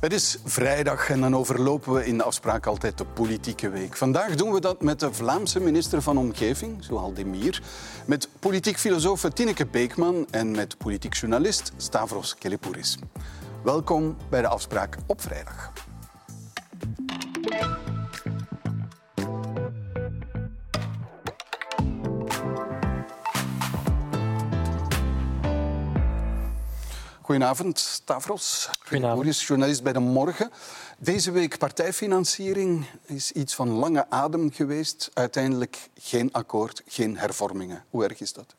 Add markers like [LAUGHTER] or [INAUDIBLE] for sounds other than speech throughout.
Het is vrijdag en dan overlopen we in de afspraak altijd de politieke week. Vandaag doen we dat met de Vlaamse minister van Omgeving, Zoal Demir, met politiek filosoof Tineke Beekman en met politiek journalist Stavros Kelipouris. Welkom bij de afspraak op vrijdag. Goedenavond, Stavros. Goedenavond. journalist bij De Morgen. Deze week partijfinanciering is iets van lange adem geweest. Uiteindelijk geen akkoord, geen hervormingen. Hoe erg is dat?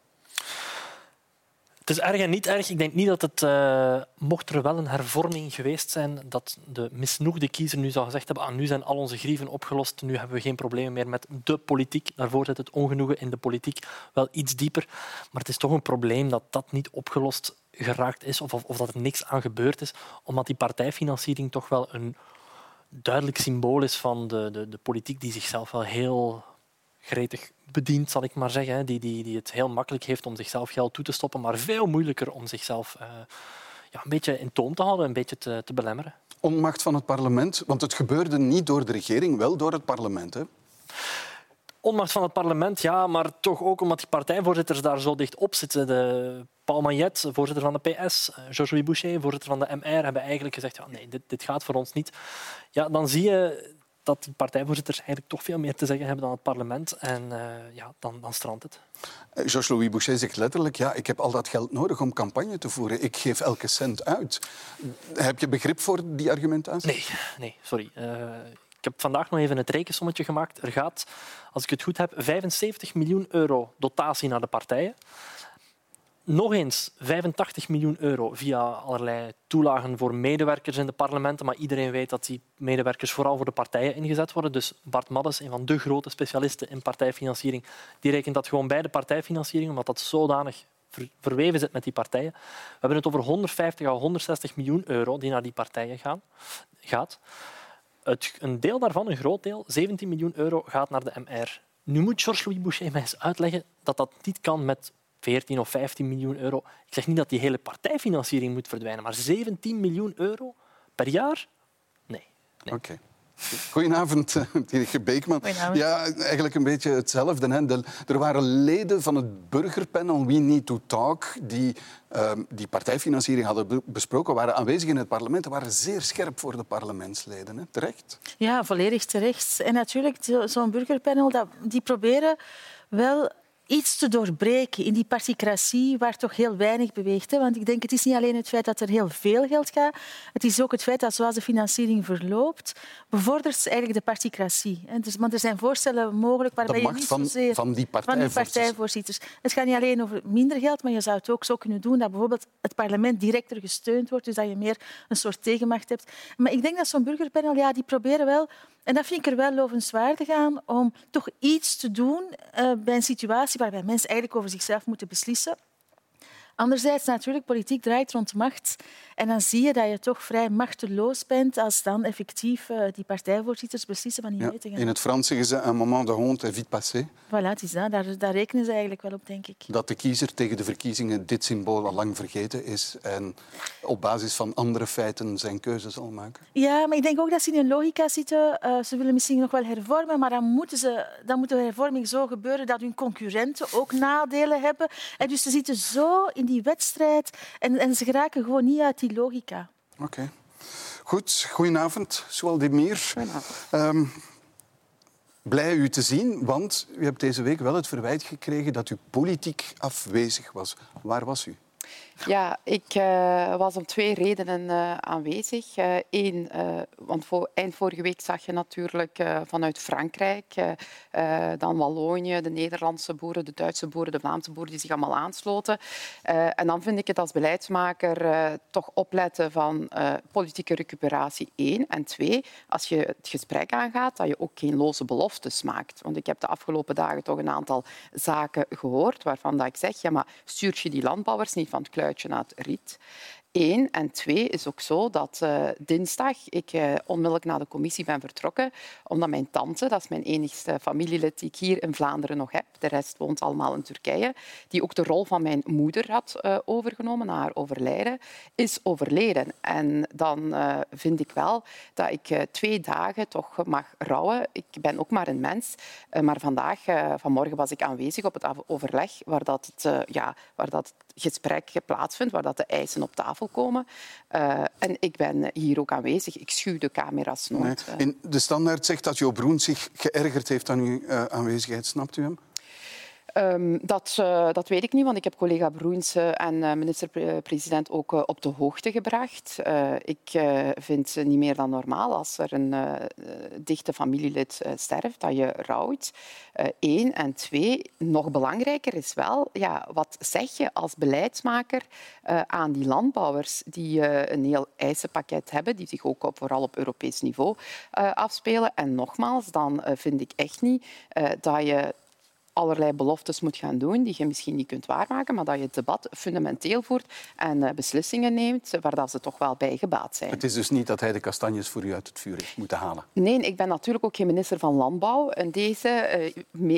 Het is erg en niet erg. Ik denk niet dat het, uh, mocht er wel een hervorming geweest zijn, dat de misnoegde kiezer nu zou gezegd hebben ah, nu zijn al onze grieven opgelost, nu hebben we geen problemen meer met de politiek. Daarvoor zit het ongenoegen in de politiek wel iets dieper. Maar het is toch een probleem dat dat niet opgelost geraakt is of, of, dat er niks aan gebeurd is, omdat die partijfinanciering toch wel een duidelijk symbool is van de, de, de politiek die zichzelf wel heel gretig bedient, zal ik maar zeggen. Die, die, die het heel makkelijk heeft om zichzelf geld toe te stoppen, maar veel moeilijker om zichzelf uh, ja, een beetje in toom te houden, een beetje te, te belemmeren. Onmacht van het parlement, want het gebeurde niet door de regering, wel door het parlement. Hè? Onmacht van het parlement, ja, maar toch ook omdat die partijvoorzitters daar zo dicht op zitten. De Paul Magnet, voorzitter van de PS, Georges-Louis Boucher, voorzitter van de MR, hebben eigenlijk gezegd ja, nee, dit, dit gaat voor ons niet. Ja, dan zie je dat die partijvoorzitters eigenlijk toch veel meer te zeggen hebben dan het parlement. En uh, ja, dan, dan strandt het. Eh, Georges-Louis Boucher zegt letterlijk ja, ik heb al dat geld nodig om campagne te voeren. Ik geef elke cent uit. Heb je begrip voor die argumentatie? Nee, nee sorry. Uh, ik heb vandaag nog even het rekensommetje gemaakt. Er gaat, als ik het goed heb, 75 miljoen euro dotatie naar de partijen nog eens 85 miljoen euro via allerlei toelagen voor medewerkers in de parlementen. Maar iedereen weet dat die medewerkers vooral voor de partijen ingezet worden. Dus Bart Maddes, een van de grote specialisten in partijfinanciering, die rekent dat gewoon bij de partijfinanciering, omdat dat zodanig verweven zit met die partijen. We hebben het over 150 à 160 miljoen euro die naar die partijen gaan, gaat. Een deel daarvan, een groot deel, 17 miljoen euro, gaat naar de MR. Nu moet Georges-Louis Boucher mij eens uitleggen dat dat niet kan met 14 of 15 miljoen euro. Ik zeg niet dat die hele partijfinanciering moet verdwijnen, maar 17 miljoen euro per jaar? Nee. nee. Oké. Goedenavond, [LAUGHS] Dirk Beekman. Goedenavond. Ja, eigenlijk een beetje hetzelfde. Hè. er waren leden van het burgerpanel We Need to Talk die uh, die partijfinanciering hadden besproken, waren aanwezig in het parlement en waren zeer scherp voor de parlementsleden. Hè. Terecht? Ja, volledig terecht. En natuurlijk, zo'n burgerpanel, dat, die proberen wel iets te doorbreken in die particratie waar toch heel weinig beweegt. Hè? Want ik denk, het is niet alleen het feit dat er heel veel geld gaat, het is ook het feit dat zoals de financiering verloopt, bevordert eigenlijk de particratie. Hè? Dus, want er zijn voorstellen mogelijk waarbij je niet van, zozeer... Van die partijvoorzitters. Het gaat niet alleen over minder geld, maar je zou het ook zo kunnen doen dat bijvoorbeeld het parlement directer gesteund wordt, dus dat je meer een soort tegenmacht hebt. Maar ik denk dat zo'n burgerpanel, ja, die proberen wel en dat vind ik er wel lovenswaardig aan, om toch iets te doen uh, bij een situatie waarbij mensen eigenlijk over zichzelf moeten beslissen. Anderzijds natuurlijk, politiek draait rond macht. En dan zie je dat je toch vrij machteloos bent als dan effectief uh, die partijvoorzitters beslissen van niet ja, te gaan. In het Frans zeggen ze un moment de honte est vite passé. Voilà, het is dat. Daar, daar rekenen ze eigenlijk wel op, denk ik. Dat de kiezer tegen de verkiezingen dit symbool al lang vergeten is en op basis van andere feiten zijn keuze zal maken. Ja, maar ik denk ook dat ze in een logica zitten. Uh, ze willen misschien nog wel hervormen, maar dan, moeten ze, dan moet de hervorming zo gebeuren dat hun concurrenten ook nadelen hebben. En dus ze zitten zo in die wedstrijd en, en ze geraken gewoon niet uit die logica. Oké. Okay. Goed, goedenavond, Demir. Goedenavond. Um, blij u te zien, want u hebt deze week wel het verwijt gekregen dat u politiek afwezig was. Waar was u? Ja, ik uh, was om twee redenen uh, aanwezig. Eén, uh, want voor, eind vorige week zag je natuurlijk vanuit Frankrijk, dan Wallonië, de Nederlandse boeren, de Duitse boeren, de Vlaamse boeren die zich allemaal aansloten. en dan vind ik het als beleidsmaker toch opletten van politieke recuperatie, één. En twee, als je het gesprek aangaat, dat je ook geen loze beloftes maakt. Want ik heb de afgelopen dagen toch een aantal zaken gehoord waarvan dat ik zeg, ja, maar stuur je die landbouwers niet van het kluitje naar het riet. Eén. En twee is ook zo dat uh, dinsdag ik uh, onmiddellijk naar de commissie ben vertrokken, omdat mijn tante, dat is mijn enigste familielid die ik hier in Vlaanderen nog heb, de rest woont allemaal in Turkije, die ook de rol van mijn moeder had uh, overgenomen na haar overlijden, is overleden. En dan vind ik wel dat ik twee dagen toch mag rouwen. Ik ben ook maar een mens, maar vandaag, vanmorgen was ik aanwezig op het overleg waar dat het, ja, waar dat gesprek plaatsvindt, waar dat de eisen op tafel komen. Uh, en ik ben hier ook aanwezig. Ik schuw de camera's nooit. Nee. In de standaard zegt dat Jo Broen zich geërgerd heeft aan uw uh, aanwezigheid. Snapt u hem? Um, dat, uh, dat, weet ik niet, want ik heb collega Broens en uh, minister-president ook op de hoogte gebracht. ik vind het niet meer dan normaal als er een dichte familielid sterft, dat je rouwt. Eén. En twee, nog belangrijker is wel, ja, wat zeg je als beleidsmaker aan die landbouwers die een heel eisenpakket hebben, die zich ook vooral op Europees niveau afspelen. En nogmaals, dan vind ik echt niet dat je allerlei beloftes moet gaan doen die je misschien niet kunt waarmaken, maar dat je het debat fundamenteel voert en eh, beslissingen neemt waar dat ze toch wel bij gebaat zijn. Het is dus niet dat hij de kastanjes voor u uit het vuur heeft moeten halen? Nee, ik ben natuurlijk ook geen minister van Landbouw. En deze, eh,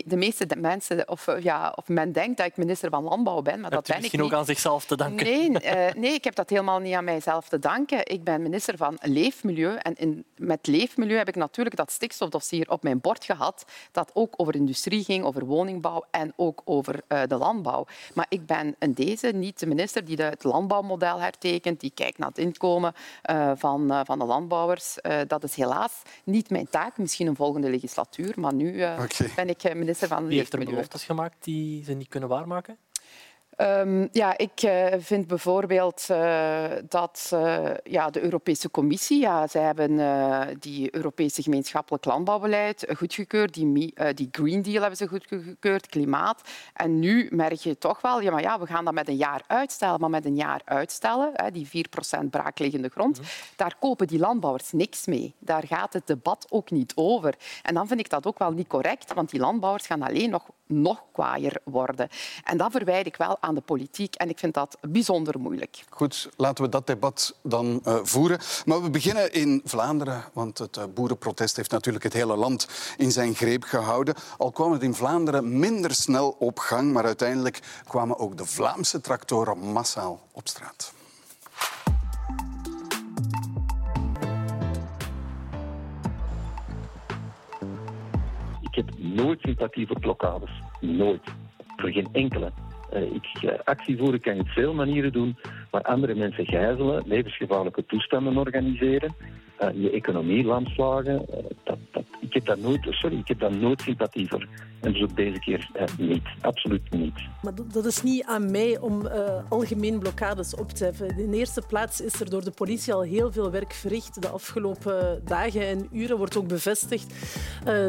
de meeste mensen, of, eh, ja, of men denkt dat ik minister van Landbouw ben, maar dat ben misschien ik ook aan zichzelf te danken? Nee, [LAUGHS] nee, ik heb dat helemaal niet aan mijzelf te danken. Ik ben minister van Leefmilieu en in, met Leefmilieu heb ik natuurlijk dat stikstofdossier op mijn bord gehad dat ook over industrie ging, over woning woningbouw en ook over uh, de landbouw. Maar ik ben in deze niet de minister die het landbouwmodel hertekent, die kijkt naar het inkomen uh, van, uh, van de landbouwers. dat is helaas niet mijn taak, misschien een volgende legislatuur, maar nu okay. ben ik minister van Wie heeft er beloftes gemaakt die ze niet kunnen waarmaken? Um, ja, ik uh, vind bijvoorbeeld uh, dat uh, ja, de Europese Commissie, ja, zij hebben die Europese gemeenschappelijk landbouwbeleid goedgekeurd, die, die Green Deal hebben ze goedgekeurd, klimaat. En nu merk je toch wel, ja, maar ja, we gaan dat met een jaar uitstellen, maar met een jaar uitstellen, hè, die 4% braakliggende grond, mm -hmm. daar kopen die landbouwers niks mee. Daar gaat het debat ook niet over. En dan vind ik dat ook wel niet correct, want die landbouwers gaan alleen nog, nog kwaaier worden. En dat verwijt ik wel aan de politiek. En ik vind dat bijzonder moeilijk. Goed, laten we dat debat dan uh, voeren. Maar we beginnen in Vlaanderen, want het uh, boerenprotest heeft natuurlijk het hele land in zijn greep gehouden. Al kwam het in Vlaanderen minder snel op gang, maar uiteindelijk kwamen ook de Vlaamse tractoren massaal op straat. Ik heb nooit sympathie voor blokkades. Nooit. Voor geen enkele. Eh, ik, eh, actie kan je op veel manieren doen, maar andere mensen gijzelen, levensgevaarlijke toestanden organiseren, uh, je economie lamslagen. dat, dat, ik heb daar nooit, sorry, ik heb daar nooit sympathie voor. En dus ook deze keer niet. Absoluut niet. Maar dat is niet aan mij om algemeen blokkades op te heffen. In de eerste plaats is er door de politie al heel veel werk verricht. De afgelopen dagen en uren wordt ook bevestigd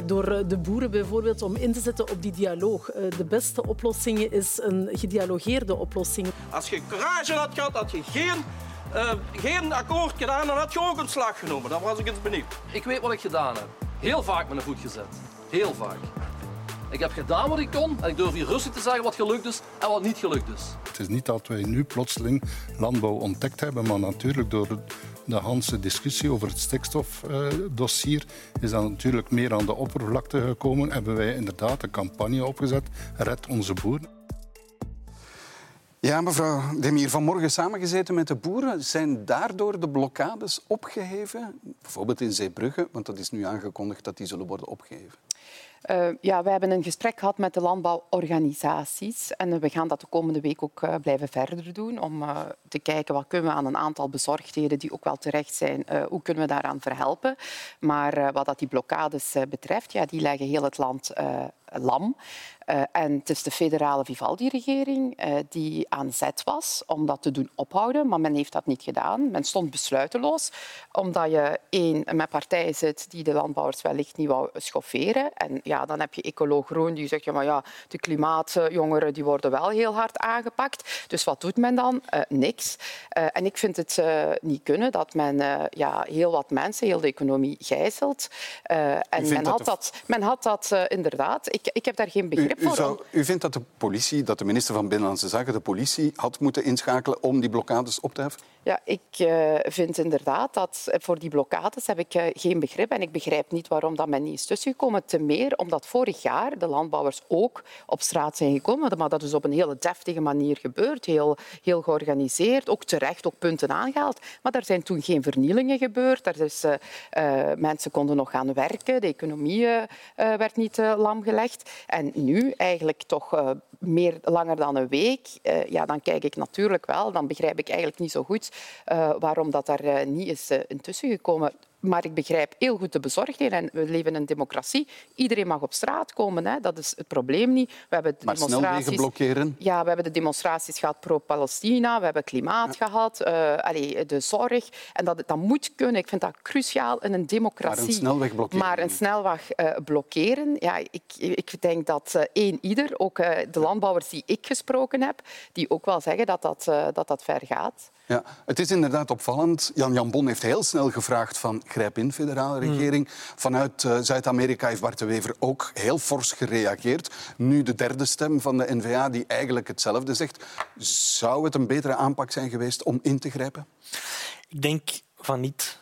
door de boeren bijvoorbeeld om in te zetten op die dialoog. de beste oplossing is een gedialogeerde oplossing. Als je courage had gehad, had je geen, uh, geen akkoord gedaan, dan had je ook een slag genomen. Dan was ik eens benieuwd. Ik weet wat ik gedaan heb. Heel vaak met een voet gezet. Heel vaak. Ik heb gedaan wat ik kon en ik durf hier rustig te zeggen wat gelukt is en wat niet gelukt is. Het is niet dat wij nu plotseling landbouw ontdekt hebben, maar natuurlijk door de hele discussie over het stikstofdossier is dat natuurlijk meer aan de oppervlakte gekomen. Hebben wij inderdaad een campagne opgezet, Red onze boeren. Ja, mevrouw Demir, vanmorgen samengezeten met de boeren. Zijn daardoor de blokkades opgeheven? Bijvoorbeeld in Zeebrugge, want dat is nu aangekondigd dat die zullen worden opgeheven. Uh, ja, we hebben een gesprek gehad met de landbouworganisaties en we gaan dat de komende week ook uh, blijven verder doen om te kijken wat kunnen we aan een aantal bezorgdheden die ook wel terecht zijn, hoe kunnen we daaraan verhelpen. Maar wat dat die blokkades betreft, ja, die leggen heel het land lam. Uh, en het is de federale Vivaldi-regering uh, die aan zet was om dat te doen ophouden, maar men heeft dat niet gedaan. Men stond besluiteloos, omdat je één met partijen zit die de landbouwers wellicht niet wou schofferen. En ja, dan heb je Ecoloog Groen die zegt, ja, maar ja, de klimaatjongeren die worden wel heel hard aangepakt. Dus wat doet men dan? Uh, niks. en ik vind het niet kunnen dat men ja, heel wat mensen, heel de economie gijzelt. en men had, dat, men had dat inderdaad. Ik ik, ik heb daar geen U, begrip u, voor. zou, om- u vindt dat de politie, dat de minister van Binnenlandse Zaken de politie had moeten inschakelen om die blokkades op te heffen? Ja, ik eh, vind inderdaad dat eh, voor die blokkades heb ik eh, geen begrip. En ik begrijp niet waarom dat men niet is tussengekomen. Te meer omdat vorig jaar de landbouwers ook op straat zijn gekomen. Maar dat is op een hele deftige manier gebeurd. Heel, heel georganiseerd. Ook terecht, ook punten aangehaald. Maar er zijn toen geen vernielingen gebeurd. Er is, mensen konden nog gaan werken. De economie werd niet eh, En nu, eigenlijk toch eh, meer langer dan een week, eh, ja, dan kijk ik natuurlijk wel. Dan begrijp ik eigenlijk niet zo goed eh, waarom dat daar niet is intussen gekomen. Maar ik begrijp heel goed de bezorgdheden. En we leven in een democratie. Iedereen mag op straat komen. Hè. Dat is het probleem niet. We hebben de Maar demonstraties... blokkeren? Ja, we hebben de demonstraties gehad pro-Palestina, we hebben klimaat gehad, eh, allee, de zorg. En dat, dat moet kunnen. Ik vind dat cruciaal in een democratie. Maar een snelweg blokkeren Maar een snelweg eh, blokkeren, ja, ik, ik denk dat eh, één ieder, ook de landbouwers die ik gesproken heb, die ook wel zeggen dat dat, dat, dat ver gaat. Ja, het is inderdaad opvallend. Jan Jan Bon heeft heel snel gevraagd van grijp in, federale regering. Vanuit eh, Zuid-Amerika heeft Bart de Wever ook heel fors gereageerd. Nu de derde stem van de N-VA die eigenlijk hetzelfde zegt. Zou het een betere aanpak zijn geweest om in te grijpen? Ik denk van niet.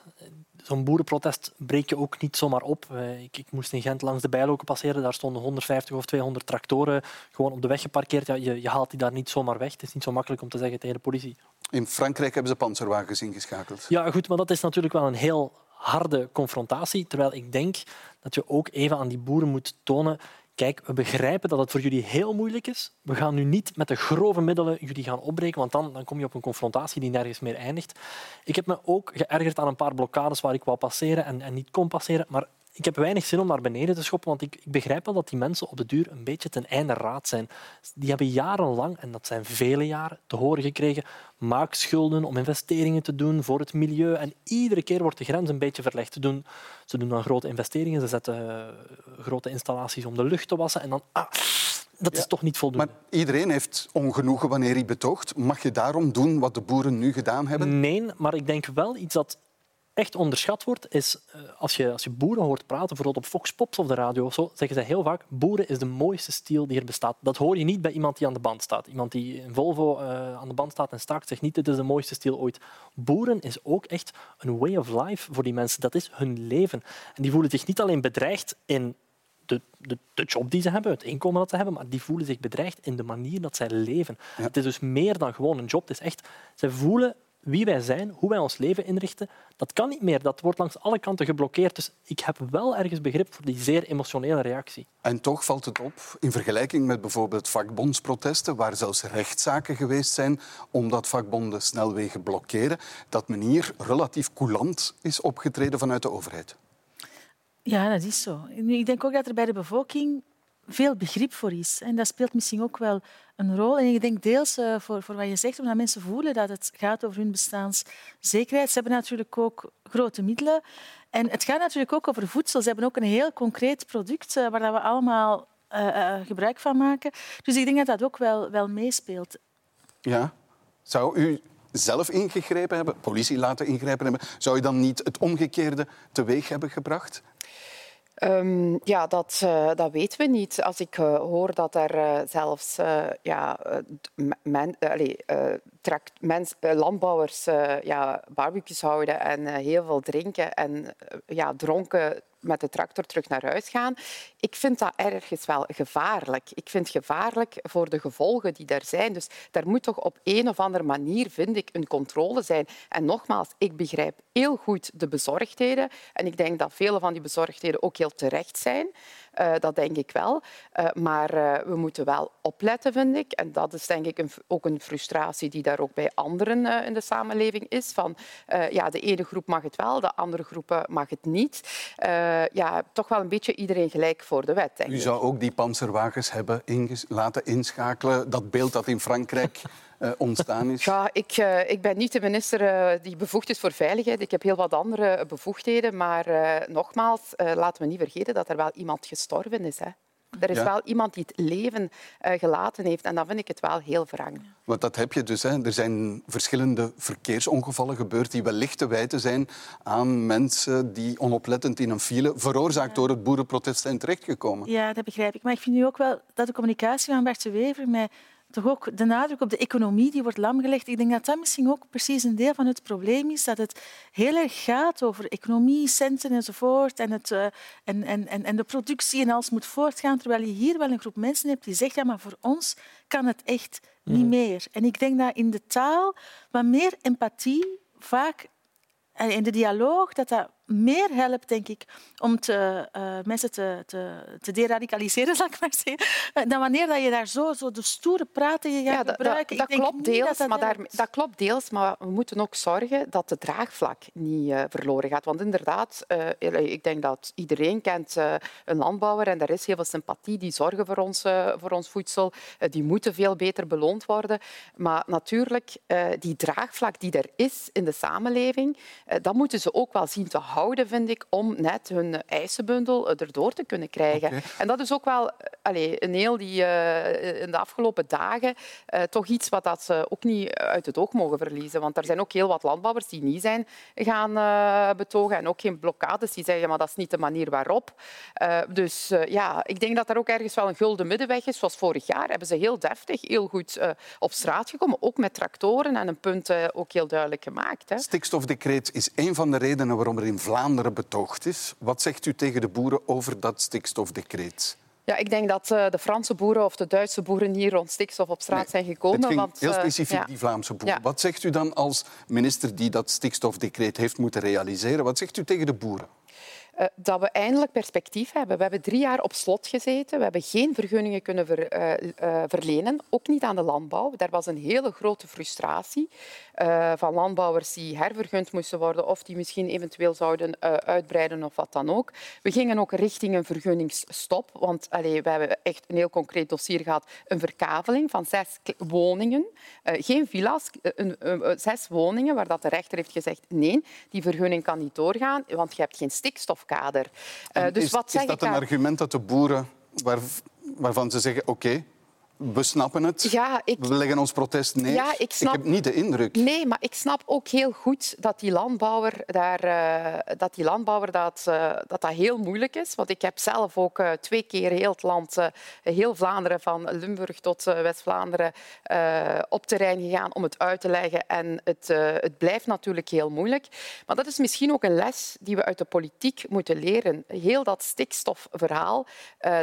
Zo'n boerenprotest breek je ook niet zomaar op. Eh, Ik, ik moest in Gent langs de bijloken passeren. Daar stonden 150 of 200 tractoren gewoon op de weg geparkeerd. Ja, je, je haalt die daar niet zomaar weg. Het is niet zo makkelijk om te zeggen tegen de politie. In Frankrijk hebben ze panzerwagens ingeschakeld. Ja, goed, maar dat is natuurlijk wel een heel harde confrontatie. Terwijl ik denk dat je ook even aan die boeren moet tonen. Kijk, we begrijpen dat het voor jullie heel moeilijk is. We gaan nu niet met de grove middelen jullie gaan opbreken, want dan, dan kom je op een confrontatie die nergens meer eindigt. Ik heb me ook geërgerd aan een paar blokkades waar ik wou passeren en, en niet kon passeren. Maar ik heb weinig zin om naar beneden te schoppen, want ik, ik begrijp wel dat die mensen op de duur een beetje ten einde raad zijn. Die hebben jarenlang, en dat zijn vele jaren, te horen gekregen maak schulden om investeringen te doen voor het milieu. En iedere keer wordt de grens een beetje verlegd. Ze doen, ze doen dan grote investeringen, ze zetten eh, grote installaties om de lucht te wassen en dan... Ah, dat is toch niet voldoende. Maar iedereen heeft ongenoegen wanneer hij betoogt. Mag je daarom doen wat de boeren nu gedaan hebben? Nee, maar ik denk wel iets dat echt onderschat wordt, is eh, als je, als je boeren hoort praten, bijvoorbeeld op Fox Pops of de radio, of zo, zeggen ze heel vaak boeren is de mooiste stiel die er bestaat. Dat hoor je niet bij iemand die aan de band staat. Iemand die in Volvo eh, aan de band staat en staakt, zegt niet dit is de mooiste stiel ooit. Boeren is ook echt een way of life voor die mensen. Dat is hun leven. En die voelen zich niet alleen bedreigd in de, de, de job die ze hebben, het inkomen dat ze hebben, maar die voelen zich bedreigd in de manier dat zij leven. Het is dus meer dan gewoon een job. Het is echt, zij voelen wie wij zijn, hoe wij ons leven inrichten. Dat kan niet meer. Dat wordt langs alle kanten geblokkeerd. Dus ik heb wel ergens begrip voor die zeer emotionele reactie. En toch valt het op, in vergelijking met bijvoorbeeld vakbondsprotesten, waar zelfs rechtszaken geweest zijn omdat vakbonden snelwegen blokkeren, dat men hier relatief coulant is opgetreden vanuit de overheid. Ja, dat is zo. Ik denk ook dat er bij de bevolking veel begrip voor is. En dat speelt misschien ook wel een rol. En ik denk deels eh, voor, voor wat je zegt, omdat mensen voelen dat het gaat over hun bestaanszekerheid. Ze hebben natuurlijk ook grote middelen. En het gaat natuurlijk ook over voedsel. Ze hebben ook een heel concreet product eh, waar we allemaal eh, gebruik van maken. Dus ik denk dat dat ook wel, wel meespeelt. Ja. Zou u zelf ingegrepen hebben, politie laten ingrijpen hebben, zou je dan niet het omgekeerde teweeg hebben gebracht? Ehm, ja, dat, eh, dat weten we niet. Als ik eh, hoor dat er zelfs ja, men, landbouwers ja, barbecues houden en eh, heel veel drinken en ja, dronken met de tractor terug naar huis gaan. Ik vind dat ergens wel gevaarlijk. Ik vind het gevaarlijk voor de gevolgen die er zijn. Dus daar moet toch op een of andere manier, vind ik, een controle zijn. En nogmaals, ik begrijp heel goed de bezorgdheden. En ik denk dat vele van die bezorgdheden ook heel terecht zijn. Eh, dat denk ik wel. Eh, maar eh, we moeten wel opletten, vind ik. En dat is denk ik een, ook een frustratie die daar ook bij anderen in de samenleving is. Van, ja, de ene groep mag het wel, de andere groepen mag het niet. Eh, ja, toch wel een beetje iedereen gelijk voor de wet, U zou ook die panzerwagens hebben inges- laten inschakelen. Dat beeld dat in Frankrijk eh, ontstaan is. Ja, ik, eh, ik ben niet de minister die bevoegd is voor veiligheid. Ik heb heel wat andere bevoegdheden. Maar nogmaals, laten we niet vergeten dat er wel iemand gestorven is. Hè. Er is Ja. wel iemand die het leven eh, gelaten heeft en dan vind ik het wel heel wrang. Want dat heb je dus. Hè. Er zijn verschillende verkeersongevallen gebeurd die wellicht te wijten zijn aan mensen die onoplettend in een file, veroorzaakt door het boerenprotest, zijn terechtgekomen. Ja, dat begrijp ik. Maar ik vind nu ook wel dat de communicatie van Bart de Wever mij toch ook de nadruk op de economie die wordt lamgelegd. Ik denk dat dat misschien ook precies een deel van het probleem is. Dat het heel erg gaat over economie, centen enzovoort. En, het, eh, en, en, en, de productie en alles moet voortgaan. Terwijl je hier wel een groep mensen hebt die zegt ja, maar voor ons kan het echt niet meer. En ik denk dat in de taal wat meer empathie vaak en in de dialoog dat dat meer helpt, denk ik, om te, eh, mensen te, te, te deradicaliseren, [LAUGHS] zal ik maar zeggen, eh, dan wanneer dat je daar zo, zo de stoere praten je gaat Ja, dat, gebruiken. dat klopt deels, dat dat maar daar, dat klopt deels, maar we moeten ook zorgen dat de draagvlak niet eh, verloren gaat. Want inderdaad, ik denk dat iedereen kent een landbouwer en er is heel veel sympathie. Die zorgen voor ons, voor ons voedsel. Die moeten veel beter beloond worden. Maar natuurlijk, die draagvlak die er is in de samenleving, dat moeten ze ook wel zien te houden, vind ik, om net hun eisenbundel eh, erdoor te kunnen krijgen. En dat is ook wel eh, allee, een heel die eh, in de afgelopen dagen toch iets wat dat ze ook niet uit het oog mogen verliezen. Want er zijn ook heel wat landbouwers die niet zijn gaan betogen en ook geen blokkades die zeggen maar dat is niet de manier waarop. Dus ja, ik denk dat er ook ergens wel een gulden middenweg is. Zoals vorig jaar hebben ze heel deftig, heel goed op straat gekomen, ook met tractoren en een punt ook heel duidelijk gemaakt. Hè. Stikstofdecreet is een van de redenen waarom er in Vlaanderen betoogd is. Wat zegt u tegen de boeren over dat stikstofdecreet? Ja, ik denk dat eh, de Franse boeren of de Duitse boeren hier rond stikstof op straat Nee, zijn gekomen. Het ging want, heel eh, specifiek ja. die Vlaamse boeren. Ja. Wat zegt u dan als minister die dat stikstofdecreet heeft moeten realiseren? Wat zegt u tegen de boeren? Eh, dat we eindelijk perspectief hebben. We hebben drie jaar op slot gezeten. We hebben geen vergunningen kunnen eh, eh, verlenen, ook niet aan de landbouw. Daar was een hele grote frustratie van landbouwers die hervergund moesten worden of die misschien eventueel zouden uitbreiden of wat dan ook. We gingen ook richting een vergunningsstop, want we hebben echt een heel concreet dossier gehad. Een verkaveling van zes woningen, geen villa's, zes woningen waar dat de rechter heeft gezegd nee, die vergunning kan niet doorgaan, want je hebt geen stikstofkader. En dus is, wat zeg dat ik een daar? argument dat de boeren, waar, waarvan ze zeggen, oké, we snappen het, Ja, ik, we leggen ons protest neer? Ja, ik snap- heb niet de indruk. Nee, maar ik snap ook heel goed dat die landbouwer, daar, eh, dat, die landbouwer dat, eh, dat dat heel moeilijk is. Want ik heb zelf ook eh, twee keer heel het land, heel Vlaanderen, van Limburg tot West-Vlaanderen, op terrein gegaan om het uit te leggen. En het, het blijft natuurlijk heel moeilijk. Maar dat is misschien ook een les die we uit de politiek moeten leren. Heel dat stikstofverhaal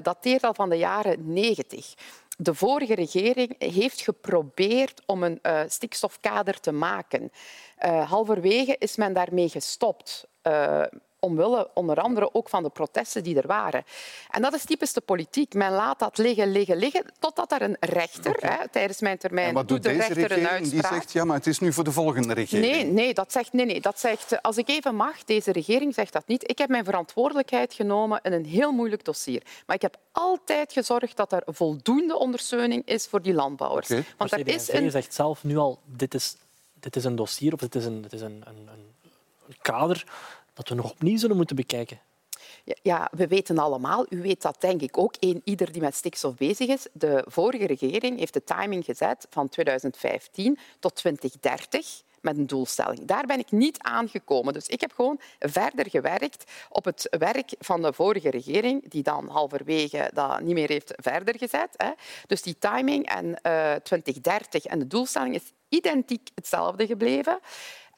dateert al van de jaren negentig. De vorige regering heeft geprobeerd om een eh, stikstofkader te maken. Eh, halverwege is men daarmee gestopt. eh, omwille onder andere ook van de protesten die er waren. En dat is typisch de politiek. Men laat dat liggen, liggen, liggen, totdat er een rechter, hè, tijdens mijn termijn, En wat doet doet de deze rechter een regering? Die uitspraak. zegt, ja, maar het is nu voor de volgende regering. Nee, nee, dat zegt, nee, nee, dat zegt, als ik even mag, deze regering zegt dat niet. Ik heb mijn verantwoordelijkheid genomen in een heel moeilijk dossier. Maar ik heb altijd gezorgd dat er voldoende ondersteuning is voor die landbouwers. Oké. Want Maar er is een... zegt zelf nu al, dit is, dit is een dossier of dit is een, dit is een, een kader dat we nog opnieuw zullen moeten bekijken. Ja, we weten allemaal, u weet dat denk ik ook, een ieder die met stikstof bezig is. De vorige regering heeft de timing gezet van 2015 tot 2030 met een doelstelling. Daar ben ik niet aangekomen. Dus ik heb gewoon verder gewerkt op het werk van de vorige regering, die dan halverwege dat niet meer heeft verder gezet. Dus die timing en eh 2030 en de doelstelling is identiek hetzelfde gebleven.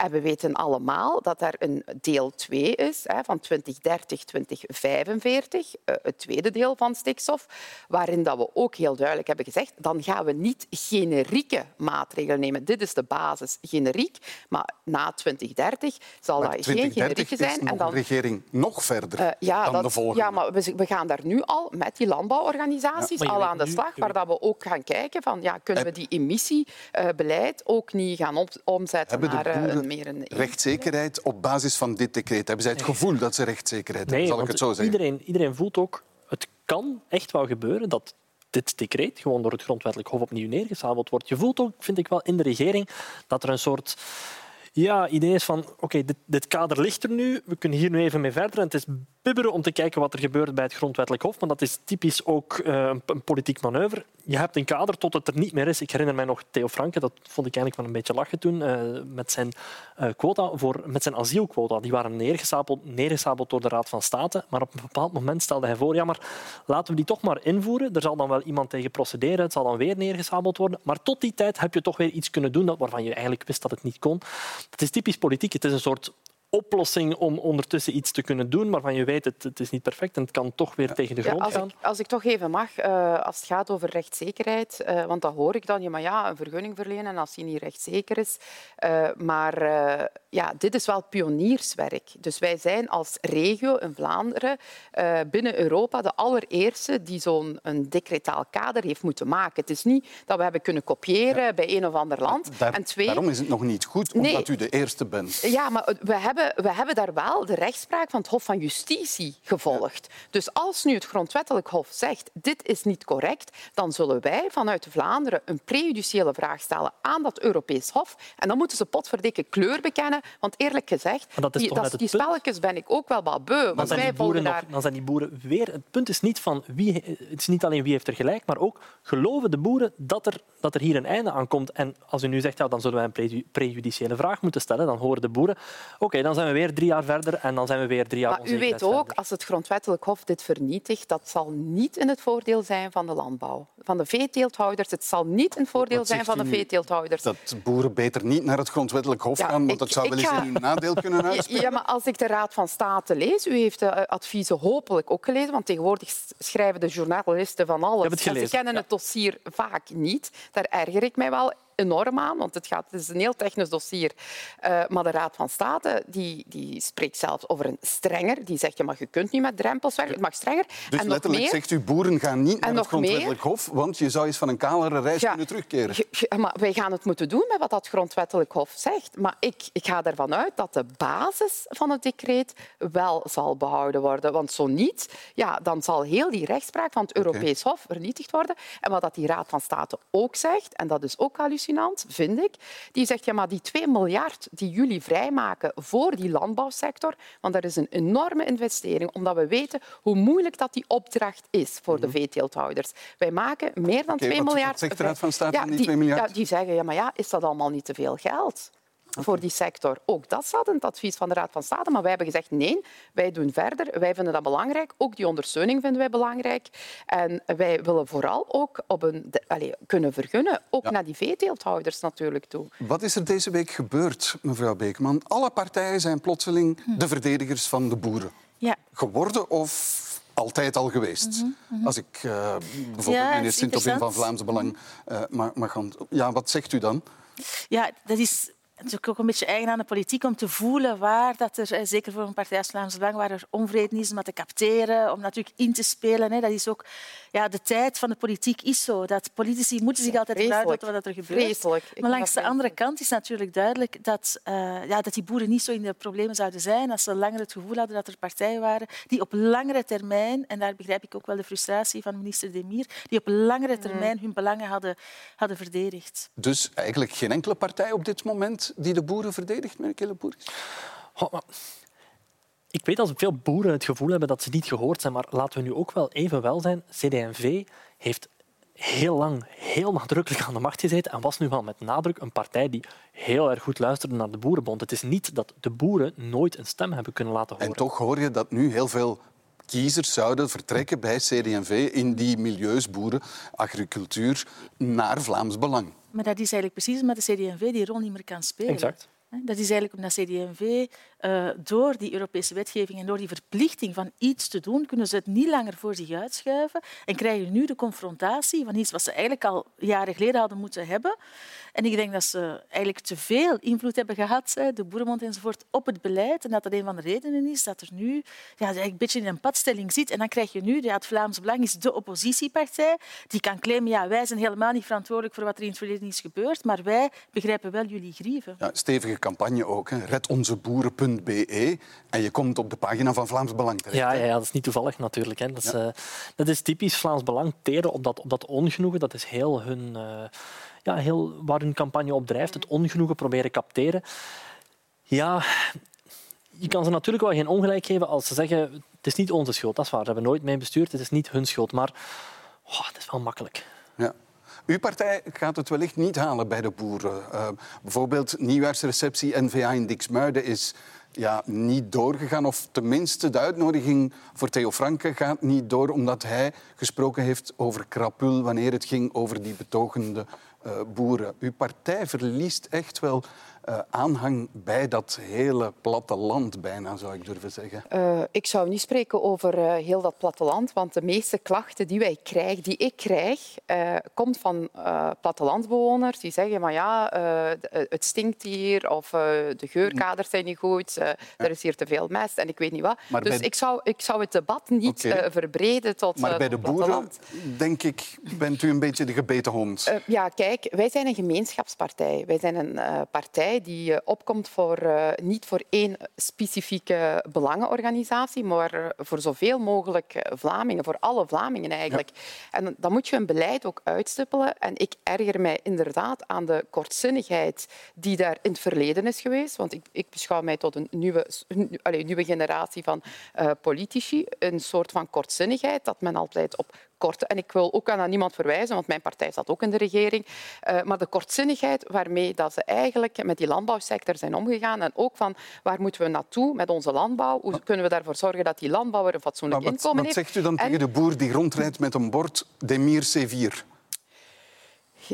En we weten allemaal dat er een deel 2 is hè, van 2030, 2045, eh, het tweede deel van stikstof, waarin dat we ook heel duidelijk hebben gezegd dan gaan we niet generieke maatregelen nemen. Dit is de basis, generiek. Maar na 2030 zal Maar dat geen 2030 generieke zijn. En dan, een regering nog verder eh, ja, dan dat- de volgende. ja, maar we, we gaan daar nu al met die landbouworganisaties Ja. Al aan de slag, waar dat we ook gaan kijken van ja, kunnen we die emissiebeleid ook niet gaan op- omzetten de naar eh, een meer een rechtszekerheid op basis van dit decreet? Hebben zij het gevoel dat ze rechtszekerheid hebben? Nee, Zal ik het zo zeggen? Iedereen, iedereen voelt ook, het kan echt wel gebeuren dat dit decreet gewoon door het grondwettelijk hof opnieuw neergezabeld wordt. Je voelt ook, vind ik wel, in de regering dat er een soort Ja, idee is van, oké, dit, dit kader ligt er nu, we kunnen hier nu even mee verder. En het is bibberen om te kijken wat er gebeurt bij het Grondwettelijk Hof, maar dat is typisch ook uh, een, politiek manoeuvre. Je hebt een kader tot het er niet meer is. Ik herinner mij nog Theo Franke, dat vond ik eigenlijk wel een beetje lachen toen, uh, met, zijn, uh, quota voor, met zijn asielquota. Die waren neergesabeld door de Raad van State, maar op een bepaald moment stelde hij voor, ja, maar laten we die toch maar invoeren. Er zal dan wel iemand tegen procederen, het zal dan weer neergesabeld worden. Maar tot die tijd heb je toch weer iets kunnen doen waarvan je eigenlijk wist dat het niet kon. Het is typisch politiek. Het is een soort oplossing om ondertussen iets te kunnen doen, waarvan je weet het, het is niet perfect en het kan toch weer tegen de grond ja, als gaan. Ik, als ik toch even mag, uh, als het gaat over rechtszekerheid, uh, want dan hoor ik dan, ja, maar ja, een vergunning verlenen als die niet rechtszeker is. Uh, maar ja, dit is wel pionierswerk. Dus wij zijn als regio in Vlaanderen binnen Europa de allereerste die zo'n decretaal kader heeft moeten maken. Het is niet dat we hebben kunnen kopiëren ja. bij een of ander land. Daar, en twee, daarom is het nog niet goed, omdat nee, u de eerste bent. Ja, maar we hebben we hebben daar wel de rechtspraak van het Hof van Justitie gevolgd. Dus als nu het Grondwettelijk Hof zegt dit is niet correct, dan zullen wij vanuit Vlaanderen een prejudiciële vraag stellen aan dat Europees Hof. En dan moeten ze potverdikke kleur bekennen. Want eerlijk gezegd, dat die, dat, die spelletjes ben ik ook wel wat beu. Want wij boeren daar... nog, dan zijn die boeren weer... Het punt is niet, van wie, het is niet alleen wie heeft er gelijk, maar ook geloven de boeren dat er, dat er hier een einde aan komt. En als u nu zegt, ja, dan zullen wij een prejudiciële vraag moeten stellen, dan horen de boeren... Oké, okay, dan zijn we weer drie jaar verder en dan zijn we weer drie jaar Maar u weet ook, verder. als het grondwettelijk hof dit vernietigt, dat zal niet in het voordeel zijn van de landbouw. Van de veeteelthouders. Het zal niet in het voordeel zijn van de veeteelthouders. Dat boeren beter niet naar het grondwettelijk hof ja, gaan, want ik, dat zou wel eens ga... in uw nadeel kunnen [LAUGHS] uitspreken. Ja, maar als ik de Raad van State lees, u heeft de adviezen hopelijk ook gelezen, want tegenwoordig schrijven de journalisten van alles. Het en ze kennen ja. het dossier vaak niet. Daar erger ik mij wel enorm aan, want het, gaat, het is een heel technisch dossier. Uh, maar de Raad van State die, die spreekt zelfs over een strenger. Die zegt, ja, maar je kunt niet met drempels werken, het mag strenger. Dus en letterlijk meer, zegt u, boeren gaan niet naar het grondwettelijk hof, want je zou eens van een kalere reis Ja. kunnen terugkeren. Je- je- maar wij gaan het moeten doen met wat dat grondwettelijk hof zegt. Maar ik, ik ga ervan uit dat de basis van het decreet wel zal behouden worden. Want zo niet, ja, dan zal heel die rechtspraak van het Europees Hof vernietigd worden. En wat dat die Raad van State ook zegt, en dat is ook hallucinant, vind ik, die zegt ja, maar die 2 miljard die jullie vrijmaken voor die landbouwsector, want dat is een enorme investering, omdat we weten hoe moeilijk dat die opdracht is voor de veeteelthouders. Wij maken meer dan Oké, 2 wat- wat miljard. zegt de Raad van State ja, van die 2 miljard? Ja, die zeggen, ja, maar ja, is dat allemaal niet te veel geld? Voor die sector. Ook dat staat in het advies van de Raad van State. Maar wij hebben gezegd nee, wij doen verder. Wij vinden dat belangrijk. Ook die ondersteuning vinden wij belangrijk. En wij willen vooral ook op een, de- allee, kunnen vergunnen, ook naar die veeteelthouders natuurlijk toe. Wat is er deze week gebeurd, mevrouw Beekman? Alle partijen zijn plotseling de verdedigers van de boeren Ja. geworden of altijd al geweest? Als ik eh, bijvoorbeeld Ja, is Sint-Opin van. Vlaamse Belang eh, mag, mag gaan... Ja, wat zegt u dan? Ja, dat is natuurlijk ook een beetje eigen aan de politiek om te voelen waar dat er, eh, zeker voor een partij als Vlaams Belang, waar er onvrede is om dat te capteren, om natuurlijk in te spelen. Hè. Dat is ook, ja, de tijd van de politiek is zo. Dat politici moeten zich altijd tot wat er gebeurt. Vreselijk. Maar langs de andere kant is natuurlijk duidelijk dat, eh, ja, dat die boeren niet zo in de problemen zouden zijn als ze langer het gevoel hadden dat er partijen waren die op langere termijn, en daar begrijp ik ook wel de frustratie van minister Demir, die op langere termijn hun belangen hadden, hadden verdedigd. Dus eigenlijk geen enkele partij op dit moment die de boeren verdedigt, meneer Killepoeris? Ik weet dat veel boeren het gevoel hebben dat ze niet gehoord zijn, maar laten we nu ook wel even wel zijn. CD&V heeft heel lang heel nadrukkelijk aan de macht gezeten en was nu wel met nadruk een partij die heel erg goed luisterde naar de Boerenbond. Het is niet dat de boeren nooit een stem hebben kunnen laten horen. En toch hoor je dat nu heel veel kiezers zouden vertrekken bij CD&V in die milieus, boeren, agricultuur, naar Vlaams Belang. Maar dat is eigenlijk precies omdat de CD&V die rol niet meer kan spelen. Exact. Dat is eigenlijk omdat CD&V eh, door die Europese wetgeving en door die verplichting van iets te doen, kunnen ze het niet langer voor zich uitschuiven en krijgen nu de confrontatie van iets wat ze eigenlijk al jaren geleden hadden moeten hebben. En ik denk dat ze eigenlijk te veel invloed hebben gehad, de Boerenbond enzovoort, op het beleid. En dat dat een van de redenen is dat er nu ja, een beetje in een padstelling zit. En dan krijg je nu, ja, het Vlaams Belang is de oppositiepartij, die kan claimen, ja, wij zijn helemaal niet verantwoordelijk voor wat er in het verleden is gebeurd, maar wij begrijpen wel jullie grieven. Ja, stevige campagne ook. Hè. Redonzeboeren.be. En je komt op de pagina van Vlaams Belang terecht. Ja, ja, ja, dat is niet toevallig natuurlijk. Hè. Dat, is, eh, dat is typisch Vlaams Belang, teren op dat, op dat ongenoegen. Dat is heel hun, eh, ja, heel waar hun campagne op drijft. Het ongenoegen proberen capteren. Ja, je kan ze natuurlijk wel geen ongelijk geven als ze zeggen het is niet onze schuld. Dat is waar, ze hebben nooit mee bestuurd, het is niet hun schuld. Maar oh, het is wel makkelijk. Ja. Uw partij gaat het wellicht niet halen bij de boeren. Uh, bijvoorbeeld nieuwjaarsreceptie NVA in Dixmuiden is ja, niet doorgegaan. Of tenminste, de uitnodiging voor Theo Franke gaat niet door, omdat hij gesproken heeft over krapul wanneer het ging over die betogende uh, boeren. Uw partij verliest echt wel uh, aanhang bij dat hele platteland, bijna zou ik durven zeggen? Uh, ik zou niet spreken over uh, heel dat platteland, want de meeste klachten die wij krijgen, die ik krijg, komt van plattelandbewoners die zeggen, maar ja, het stinkt hier of de geurkaders zijn niet goed, ja. er is hier te veel mest en ik weet niet wat. Maar dus ik, zou, ik zou het debat niet okay. verbreden tot Maar bij de boeren, denk ik, bent u een beetje de gebeten hond. ja, kijk, wij zijn een gemeenschapspartij. Wij zijn een partij die eh, opkomt voor, uh, niet voor één specifieke belangenorganisatie, maar eh, voor zoveel mogelijk Vlamingen, voor alle Vlamingen eigenlijk. Ja. En dan moet je een beleid ook uitstippelen. En ik erger mij inderdaad aan de kortzinnigheid die daar in het verleden is geweest. Want ik, ik beschouw mij tot een nieuwe, allez, nieuwe generatie van uh, politici. Een soort van kortzinnigheid dat men altijd op korte... En ik wil ook aan niemand verwijzen, want mijn partij zat ook in de regering. Uh, maar de kortzinnigheid waarmee dat ze eigenlijk met die landbouwsector zijn omgegaan en ook van waar moeten we naartoe met onze landbouw? Hoe kunnen we ervoor zorgen dat die landbouwer een fatsoenlijk wat, inkomen wat heeft? Wat zegt u dan en... tegen de boer die rondrijdt met een bord Demir C4?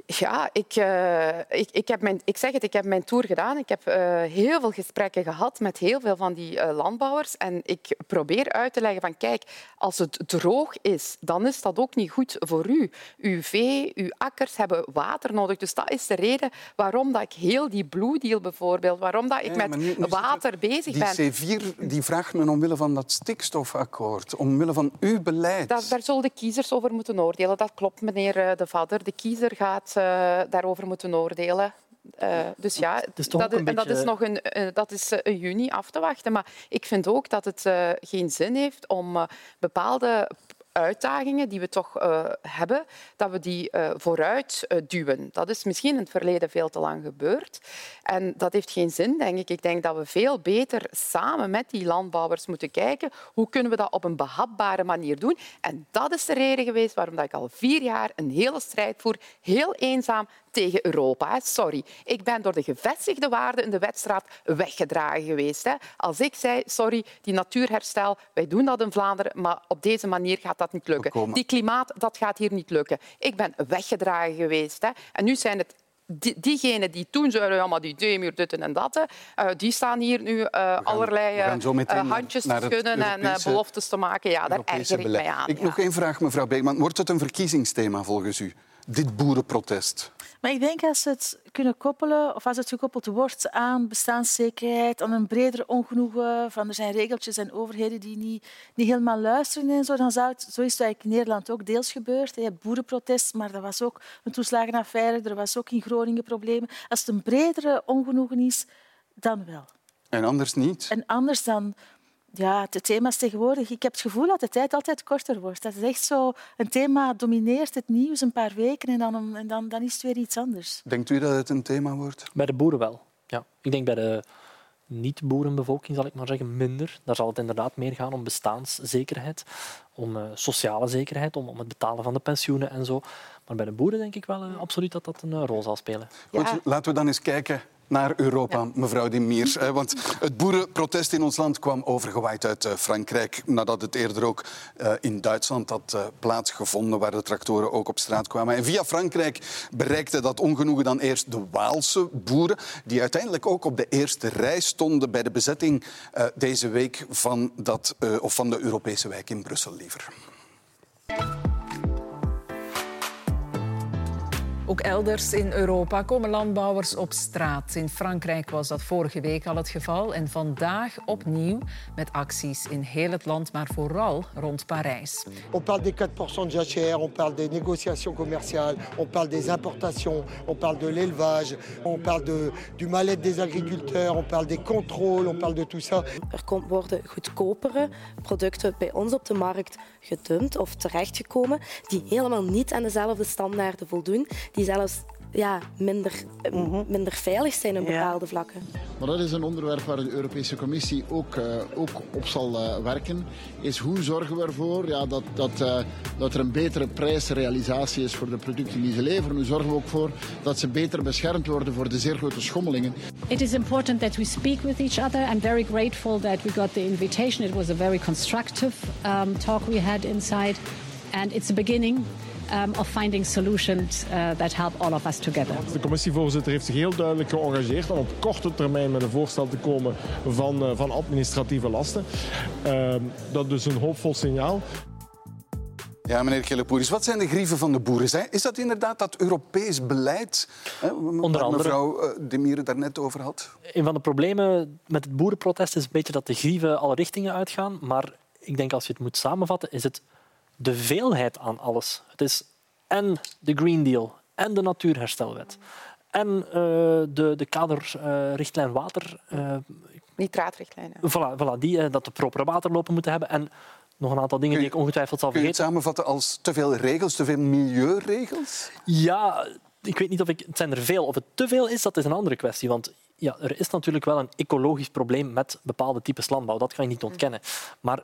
Ja, ik, uh, ik, ik, heb mijn, ik zeg het, ik heb mijn tour gedaan. Ik heb uh, heel veel gesprekken gehad met heel veel van die uh, landbouwers. En ik probeer uit te leggen van kijk, als het droog is, dan is dat ook niet goed voor u. Uw vee, uw akkers hebben water nodig. Dus dat is de reden waarom dat ik heel die Blue Deal bijvoorbeeld, waarom dat ik ja, met nu, nu water het, bezig die ben. Die C4 die vraagt men omwille van dat stikstofakkoord, omwille van uw beleid. Daar, daar zullen de kiezers over moeten oordelen. Dat klopt, meneer De Vadder. De kiezer gaat uh, daarover moeten oordelen. Uh, dus ja, dat, dat, is, en dat is nog een, uh, dat is uh, een juni af te wachten. Maar ik vind ook dat het geen zin heeft om bepaalde uitdagingen die we toch uh, hebben, dat we die uh, vooruit uh, duwen. Dat is misschien in het verleden veel te lang gebeurd. En dat heeft geen zin, denk ik. Ik denk dat we veel beter samen met die landbouwers moeten kijken hoe kunnen we dat op een behapbare manier doen. En dat is de reden geweest waarom ik al vier jaar een hele strijd voer, heel eenzaam tegen Europa. Sorry, ik ben door de gevestigde waarden in de wedstrijd weggedragen geweest. Als ik zei, sorry, die natuurherstel, wij doen dat in Vlaanderen, maar op deze manier gaat dat niet lukken. Die klimaat, dat gaat hier niet lukken. Ik ben weggedragen geweest. En nu zijn het die, diegenen die toen zeiden, ja, maar die Demir, dit en dat, uh, die staan hier nu uh, gaan, allerlei uh, handjes te schudden en beloftes te maken. Ja, daar erger ik mij aan. Ik ja. nog één vraag, mevrouw Beekman. Wordt het een verkiezingsthema volgens u, dit boerenprotest? Maar ik denk als ze het kunnen koppelen, of als het gekoppeld wordt aan bestaanszekerheid, aan een breder ongenoegen, van er zijn regeltjes en overheden die niet, niet helemaal luisteren en zo, dan zou het, zo is het eigenlijk in Nederland ook deels gebeurd. Je hebt boerenprotest, maar dat was ook een toeslagenaffaire, er was ook in Groningen problemen. Als het een bredere ongenoegen is, dan wel. En anders niet? En anders dan ja, de thema's tegenwoordig. Ik heb het gevoel dat de tijd altijd korter wordt. Dat is echt zo een thema domineert het nieuws een paar weken en dan, en dan, dan is het weer iets anders. Denkt u dat het een thema wordt? Bij de boeren wel. Ja. Ik denk bij de niet-boerenbevolking, zal ik maar zeggen, minder. Daar zal het inderdaad meer gaan om bestaanszekerheid, om uh, sociale zekerheid, om, om het betalen van de pensioenen en zo. Maar bij de boeren denk ik wel uh, absoluut dat dat een uh, rol zal spelen. Goed, ja. laten we dan eens kijken naar Europa, ja. mevrouw de Miers. Want het boerenprotest in ons land kwam overgewaaid uit Frankrijk, nadat het eerder ook in Duitsland had plaatsgevonden, waar de tractoren ook op straat kwamen. En via Frankrijk bereikte dat ongenoegen dan eerst de Waalse boeren, die uiteindelijk ook op de eerste rij stonden bij de bezetting deze week van, dat, of van de Europese wijk in Brussel, liever. Ook elders in Europa komen landbouwers op straat. In Frankrijk was dat vorige week al het geval. En vandaag opnieuw met acties in heel het land, maar vooral rond Parijs. On parle des 4% de jachère, on parle des négociations commerciales, on parle des importations, on parle de l'élevage, on parle de, du mal-être des agriculteurs, on parle des contrôles, on parle de tout ça. Er worden goedkopere producten bij ons op de markt gedumpt of terechtgekomen die helemaal niet aan dezelfde standaarden voldoen die zelfs ja, minder, minder veilig zijn op bepaalde vlakken. Maar dat is een onderwerp waar de Europese Commissie ook, uh, ook op zal uh, werken. Is hoe zorgen we ervoor ja, dat, dat, uh, dat er een betere prijsrealisatie is voor de producten die ze leveren. Hoe zorgen we ook voor dat ze beter beschermd worden voor de zeer grote schommelingen. It is important that we speak with each other. I'm very grateful that we got the invitation. It was a very constructive um, talk we had inside. And it's the beginning um, of finding solutions uh, that help all of us together. De commissievoorzitter heeft zich heel duidelijk geëngageerd om op korte termijn met een voorstel te komen van, uh, van administratieve lasten. Uh, dat is dus een hoopvol signaal. Ja, meneer Kellepoeris, wat zijn de grieven van de boeren? Is dat inderdaad dat Europees beleid hè, Onder waar andere, mevrouw uh, De Mieren daarnet over had? Een van de problemen met het boerenprotest is een beetje dat de grieven alle richtingen uitgaan. Maar ik denk als je het moet samenvatten, is het de veelheid aan alles. Het is en de Green Deal en de Natuurherstelwet en uh, de, de kaderrichtlijn uh, water. Uh, Nitraatrichtlijn. Voilà, voilà die, dat de propere waterlopen moeten hebben. En nog een aantal dingen die ik ongetwijfeld zal vergeten. Kun je het samenvatten als te veel regels, te veel milieuregels? Ja, ik weet niet of ik... Het zijn er veel. Of het te veel is, dat is een andere kwestie. Want ja, er is natuurlijk wel een ecologisch probleem met bepaalde types landbouw. Dat kan je niet ontkennen. Maar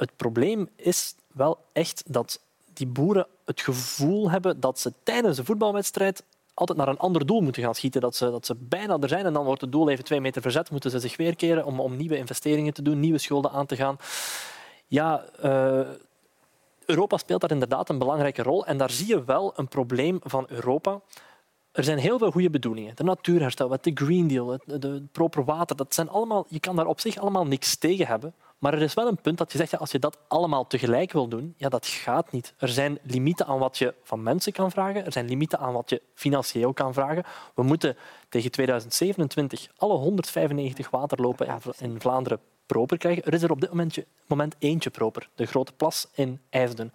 het probleem is wel echt dat die boeren het gevoel hebben dat ze tijdens een voetbalwedstrijd altijd naar een ander doel moeten gaan schieten. Dat ze, dat ze bijna er zijn en dan wordt het doel even twee meter verzet. Moeten ze zich weer keren om, om nieuwe investeringen te doen, nieuwe schulden aan te gaan. Ja, uh, Europa speelt daar inderdaad een belangrijke rol. En daar zie je wel een probleem van Europa. Er zijn heel veel goede bedoelingen. De natuurherstelwet, de Green Deal, het de proper water. Dat zijn allemaal, je kan daar op zich allemaal niks tegen hebben. Maar er is wel een punt dat je zegt, ja, als je dat allemaal tegelijk wil doen, ja, dat gaat niet. Er zijn limieten aan wat je van mensen kan vragen. Er zijn limieten aan wat je financieel kan vragen. We moeten tegen 2027 alle 195 waterlopen in Vlaanderen proper krijgen. Er is er op dit moment, moment eentje proper, de Grote Plas in IJsden.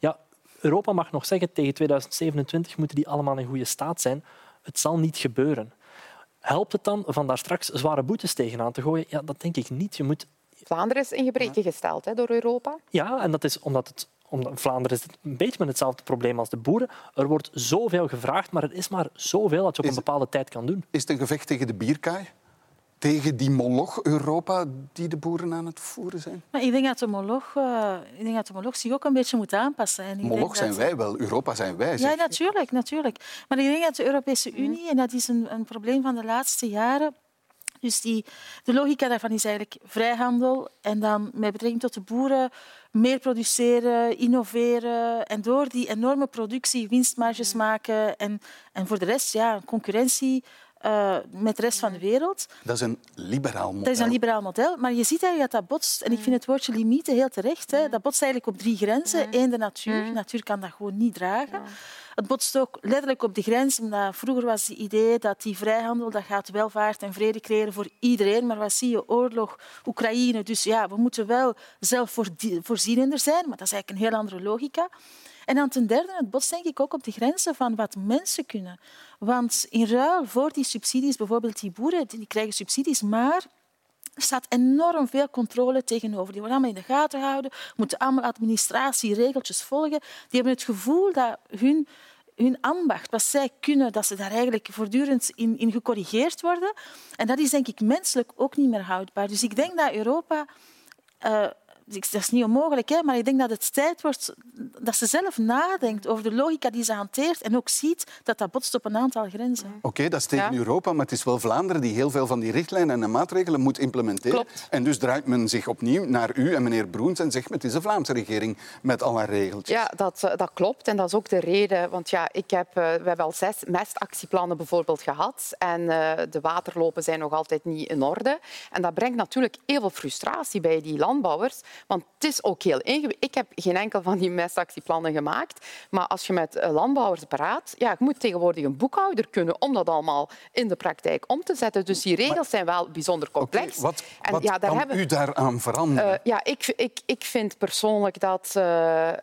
Ja, Europa mag nog zeggen, tegen 2027 moeten die allemaal in goede staat zijn. Het zal niet gebeuren. Helpt het dan van daar straks zware boetes tegenaan te gooien? Ja, dat denk ik niet. Je moet Vlaanderen is in gebreken gesteld hè, door Europa. Ja, en dat is omdat het omdat Vlaanderen is een beetje met hetzelfde probleem als de boeren. Er wordt zoveel gevraagd, maar er is maar zoveel dat je op een bepaalde tijd kan doen. Is het een gevecht tegen de bierkaai? Tegen die moloch Europa die de boeren aan het voeren zijn? Maar ik denk dat de moloch, uh, ik denk dat de moloch zich ook een beetje moet aanpassen. En ik moloch zijn dat... wij wel, Europa zijn wij. Zeg. Ja, natuurlijk, natuurlijk. Maar ik denk dat de Europese Unie, en dat is een, een probleem van de laatste jaren, dus die, de logica daarvan is eigenlijk vrijhandel en dan met betrekking tot de boeren meer produceren, innoveren en door die enorme productie winstmarges maken en, en voor de rest ja, concurrentie uh, met de rest van de wereld. Dat is een liberaal model. Dat is een liberaal model, maar je ziet eigenlijk dat dat botst, en ik vind het woordje limieten heel terecht, hè, dat botst eigenlijk op drie grenzen. Eén, de natuur. De natuur kan dat gewoon niet dragen. Het botst ook letterlijk op de grens, omdat vroeger was het idee dat die vrijhandel dat gaat welvaart en vrede creëren voor iedereen. Maar wat zie je? Oorlog, Oekraïne. Dus ja, we moeten wel zelfvoorzienender zijn, maar dat is eigenlijk een heel andere logica. En dan ten derde, het botst denk ik ook op de grenzen van wat mensen kunnen. Want in ruil voor die subsidies, bijvoorbeeld die boeren, die krijgen subsidies, maar er staat enorm veel controle tegenover. Die worden allemaal in de gaten gehouden, moeten allemaal administratieregeltjes volgen. Die hebben het gevoel dat hun, hun ambacht, wat zij kunnen, dat ze daar eigenlijk voortdurend in, in gecorrigeerd worden. En dat is denk ik menselijk ook niet meer houdbaar. Dus ik denk dat Europa... Uh, dat is niet onmogelijk, hè, maar ik denk dat het tijd wordt dat ze zelf nadenkt over de logica die ze hanteert en ook ziet dat dat botst op een aantal grenzen. Oké, okay, dat is tegen ja. Europa, maar het is wel Vlaanderen die heel veel van die richtlijnen en maatregelen moet implementeren. Klopt. En dus draait men zich opnieuw naar u en meneer Broens en zegt het is de Vlaamse regering met al haar regeltjes. Ja, dat, dat klopt. En dat is ook de reden. Want ja, ik heb, we hebben al zes mestactieplannen bijvoorbeeld gehad. En uh, de waterlopen zijn nog altijd niet in orde. En dat brengt natuurlijk heel veel frustratie bij die landbouwers. Want het is ook heel ingewikkeld. Ik heb geen enkel van die mestactieplannen gemaakt. Maar als je met landbouwers praat, ja, je moet tegenwoordig een boekhouder kunnen om dat allemaal in de praktijk om te zetten. Dus die regels zijn wel bijzonder complex. Okay, wat en, wat ja, daar kan hebben... u daaraan veranderen? Uh, ja, ik, ik, ik vind persoonlijk dat uh,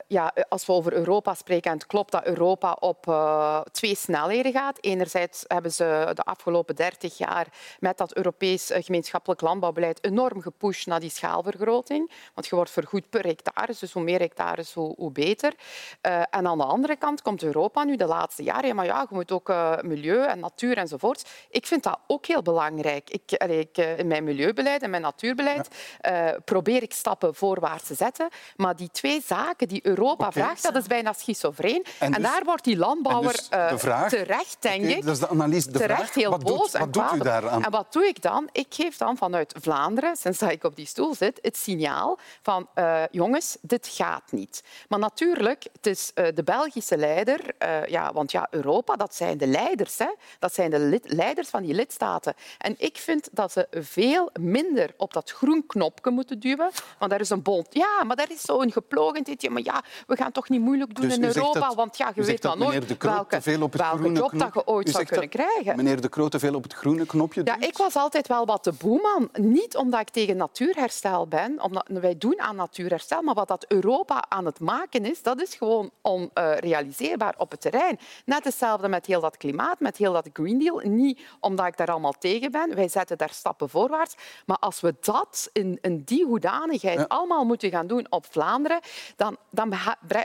ja, als we over Europa spreken, en het klopt dat Europa op uh, twee snelheden gaat. Enerzijds hebben ze de afgelopen dertig jaar met dat Europees gemeenschappelijk landbouwbeleid enorm gepusht naar die schaalvergroting. Want je wordt vergoed per hectares, dus hoe meer hectares, hoe, hoe beter. Uh, en aan de andere kant komt Europa nu de laatste jaren, ja, maar ja, je moet ook uh, milieu en natuur enzovoort. Ik vind dat ook heel belangrijk. Ik, allee, ik, in mijn milieubeleid en mijn natuurbeleid ja. probeer ik stappen voorwaarts te zetten. Maar die twee zaken die Europa okay. vraagt, dat is bijna schizofreen. En, en dus, daar wordt die landbouwer dus de vraag, terecht, denk okay, ik, dat is de analyse, de terecht vraag. heel wat boos doet, en wat doet u daaraan? En wat doe ik dan? Ik geef dan vanuit Vlaanderen, sinds dat ik op die stoel zit, het signaal van uh, jongens, dit gaat niet. Maar natuurlijk, het is uh, de Belgische leider, uh, ja, want ja, Europa, dat zijn de leiders. Hè? Dat zijn de leiders van die lidstaten. En ik vind dat ze veel minder op dat groen knopje moeten duwen. Want daar is een bond. Ja, maar daar is zo'n geplogendheid. Maar ja, we gaan toch niet moeilijk doen dus in Europa, dat, want ja, je weet dan nooit welke, veel op het welke groene job dat je ooit zou kunnen dat krijgen. Meneer De Croo te veel op het groene knopje Ja, ik was altijd wel wat de boeman. Niet omdat ik tegen natuurherstel ben, omdat wij doen aan natuurherstel, maar wat dat Europa aan het maken is, dat is gewoon onrealiseerbaar op het terrein. Net hetzelfde met heel dat klimaat, met heel dat Green Deal. Niet omdat ik daar allemaal tegen ben, wij zetten daar stappen voorwaarts. Maar als we dat in, in die hoedanigheid Ja. allemaal moeten gaan doen op Vlaanderen, dan, dan,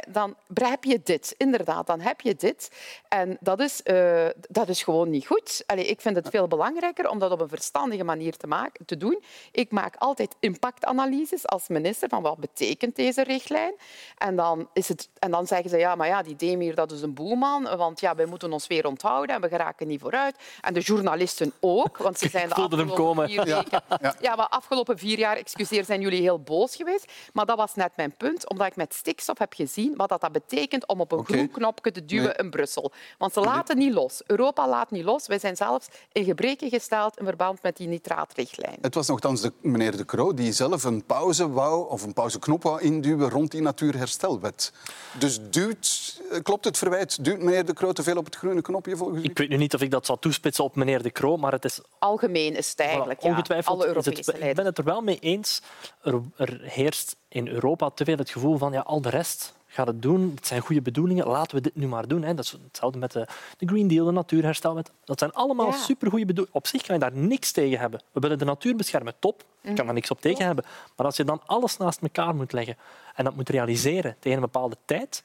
dan heb je dit. Inderdaad, dan heb je dit. En dat is, eh, dat is gewoon niet goed. Allee, ik vind het veel belangrijker om dat op een verstandige manier te, maken, te doen. Ik maak altijd impactanalyses als minister van wat betekent deze richtlijn. En dan, is het, en dan zeggen ze, ja, maar ja, die Demir dat is een boeman, want ja, wij moeten ons weer onthouden en we geraken niet vooruit. En de journalisten ook, want ze [LAUGHS] zijn de afgelopen komen. vier Ja. weken... Ja. Ja, maar afgelopen vier jaar, excuseer, zijn jullie heel boos geweest. Maar dat was net mijn punt, omdat ik met stikstof heb gezien wat dat, dat betekent om op een groen knopje te duwen Nee. in Brussel. Want ze laten niet los. Europa laat niet los. Wij zijn zelfs in gebreken gesteld in verband met die nitraatrichtlijn. Het was nogthans de, meneer De Croo die zelf een pauze wou, of een pauzeknop wou induwen rond die natuurherstelwet. Dus duwt, klopt het verwijt, duwt meneer De Croo te veel op het groene knopje volgens u? Ik weet nu niet of ik dat zou toespitsen op meneer De Croo, maar het is Algemeen is het eigenlijk, Voilà, ja. ongetwijfeld. Alle is het- ik ben het er wel mee eens. Er, er heerst in Europa te veel het gevoel van ja, al de rest gaat het doen. Het zijn goede bedoelingen. Laten we dit nu maar doen. Hè. Dat is hetzelfde met de, Green Deal, de natuurherstelwet. Dat zijn allemaal Ja. supergoeie bedoelingen. Op zich kan je daar niks tegen hebben. We willen de natuur beschermen, top. Ik kan daar niks op tegen hebben. Maar als je dan alles naast elkaar moet leggen en dat moet realiseren tegen een bepaalde tijd,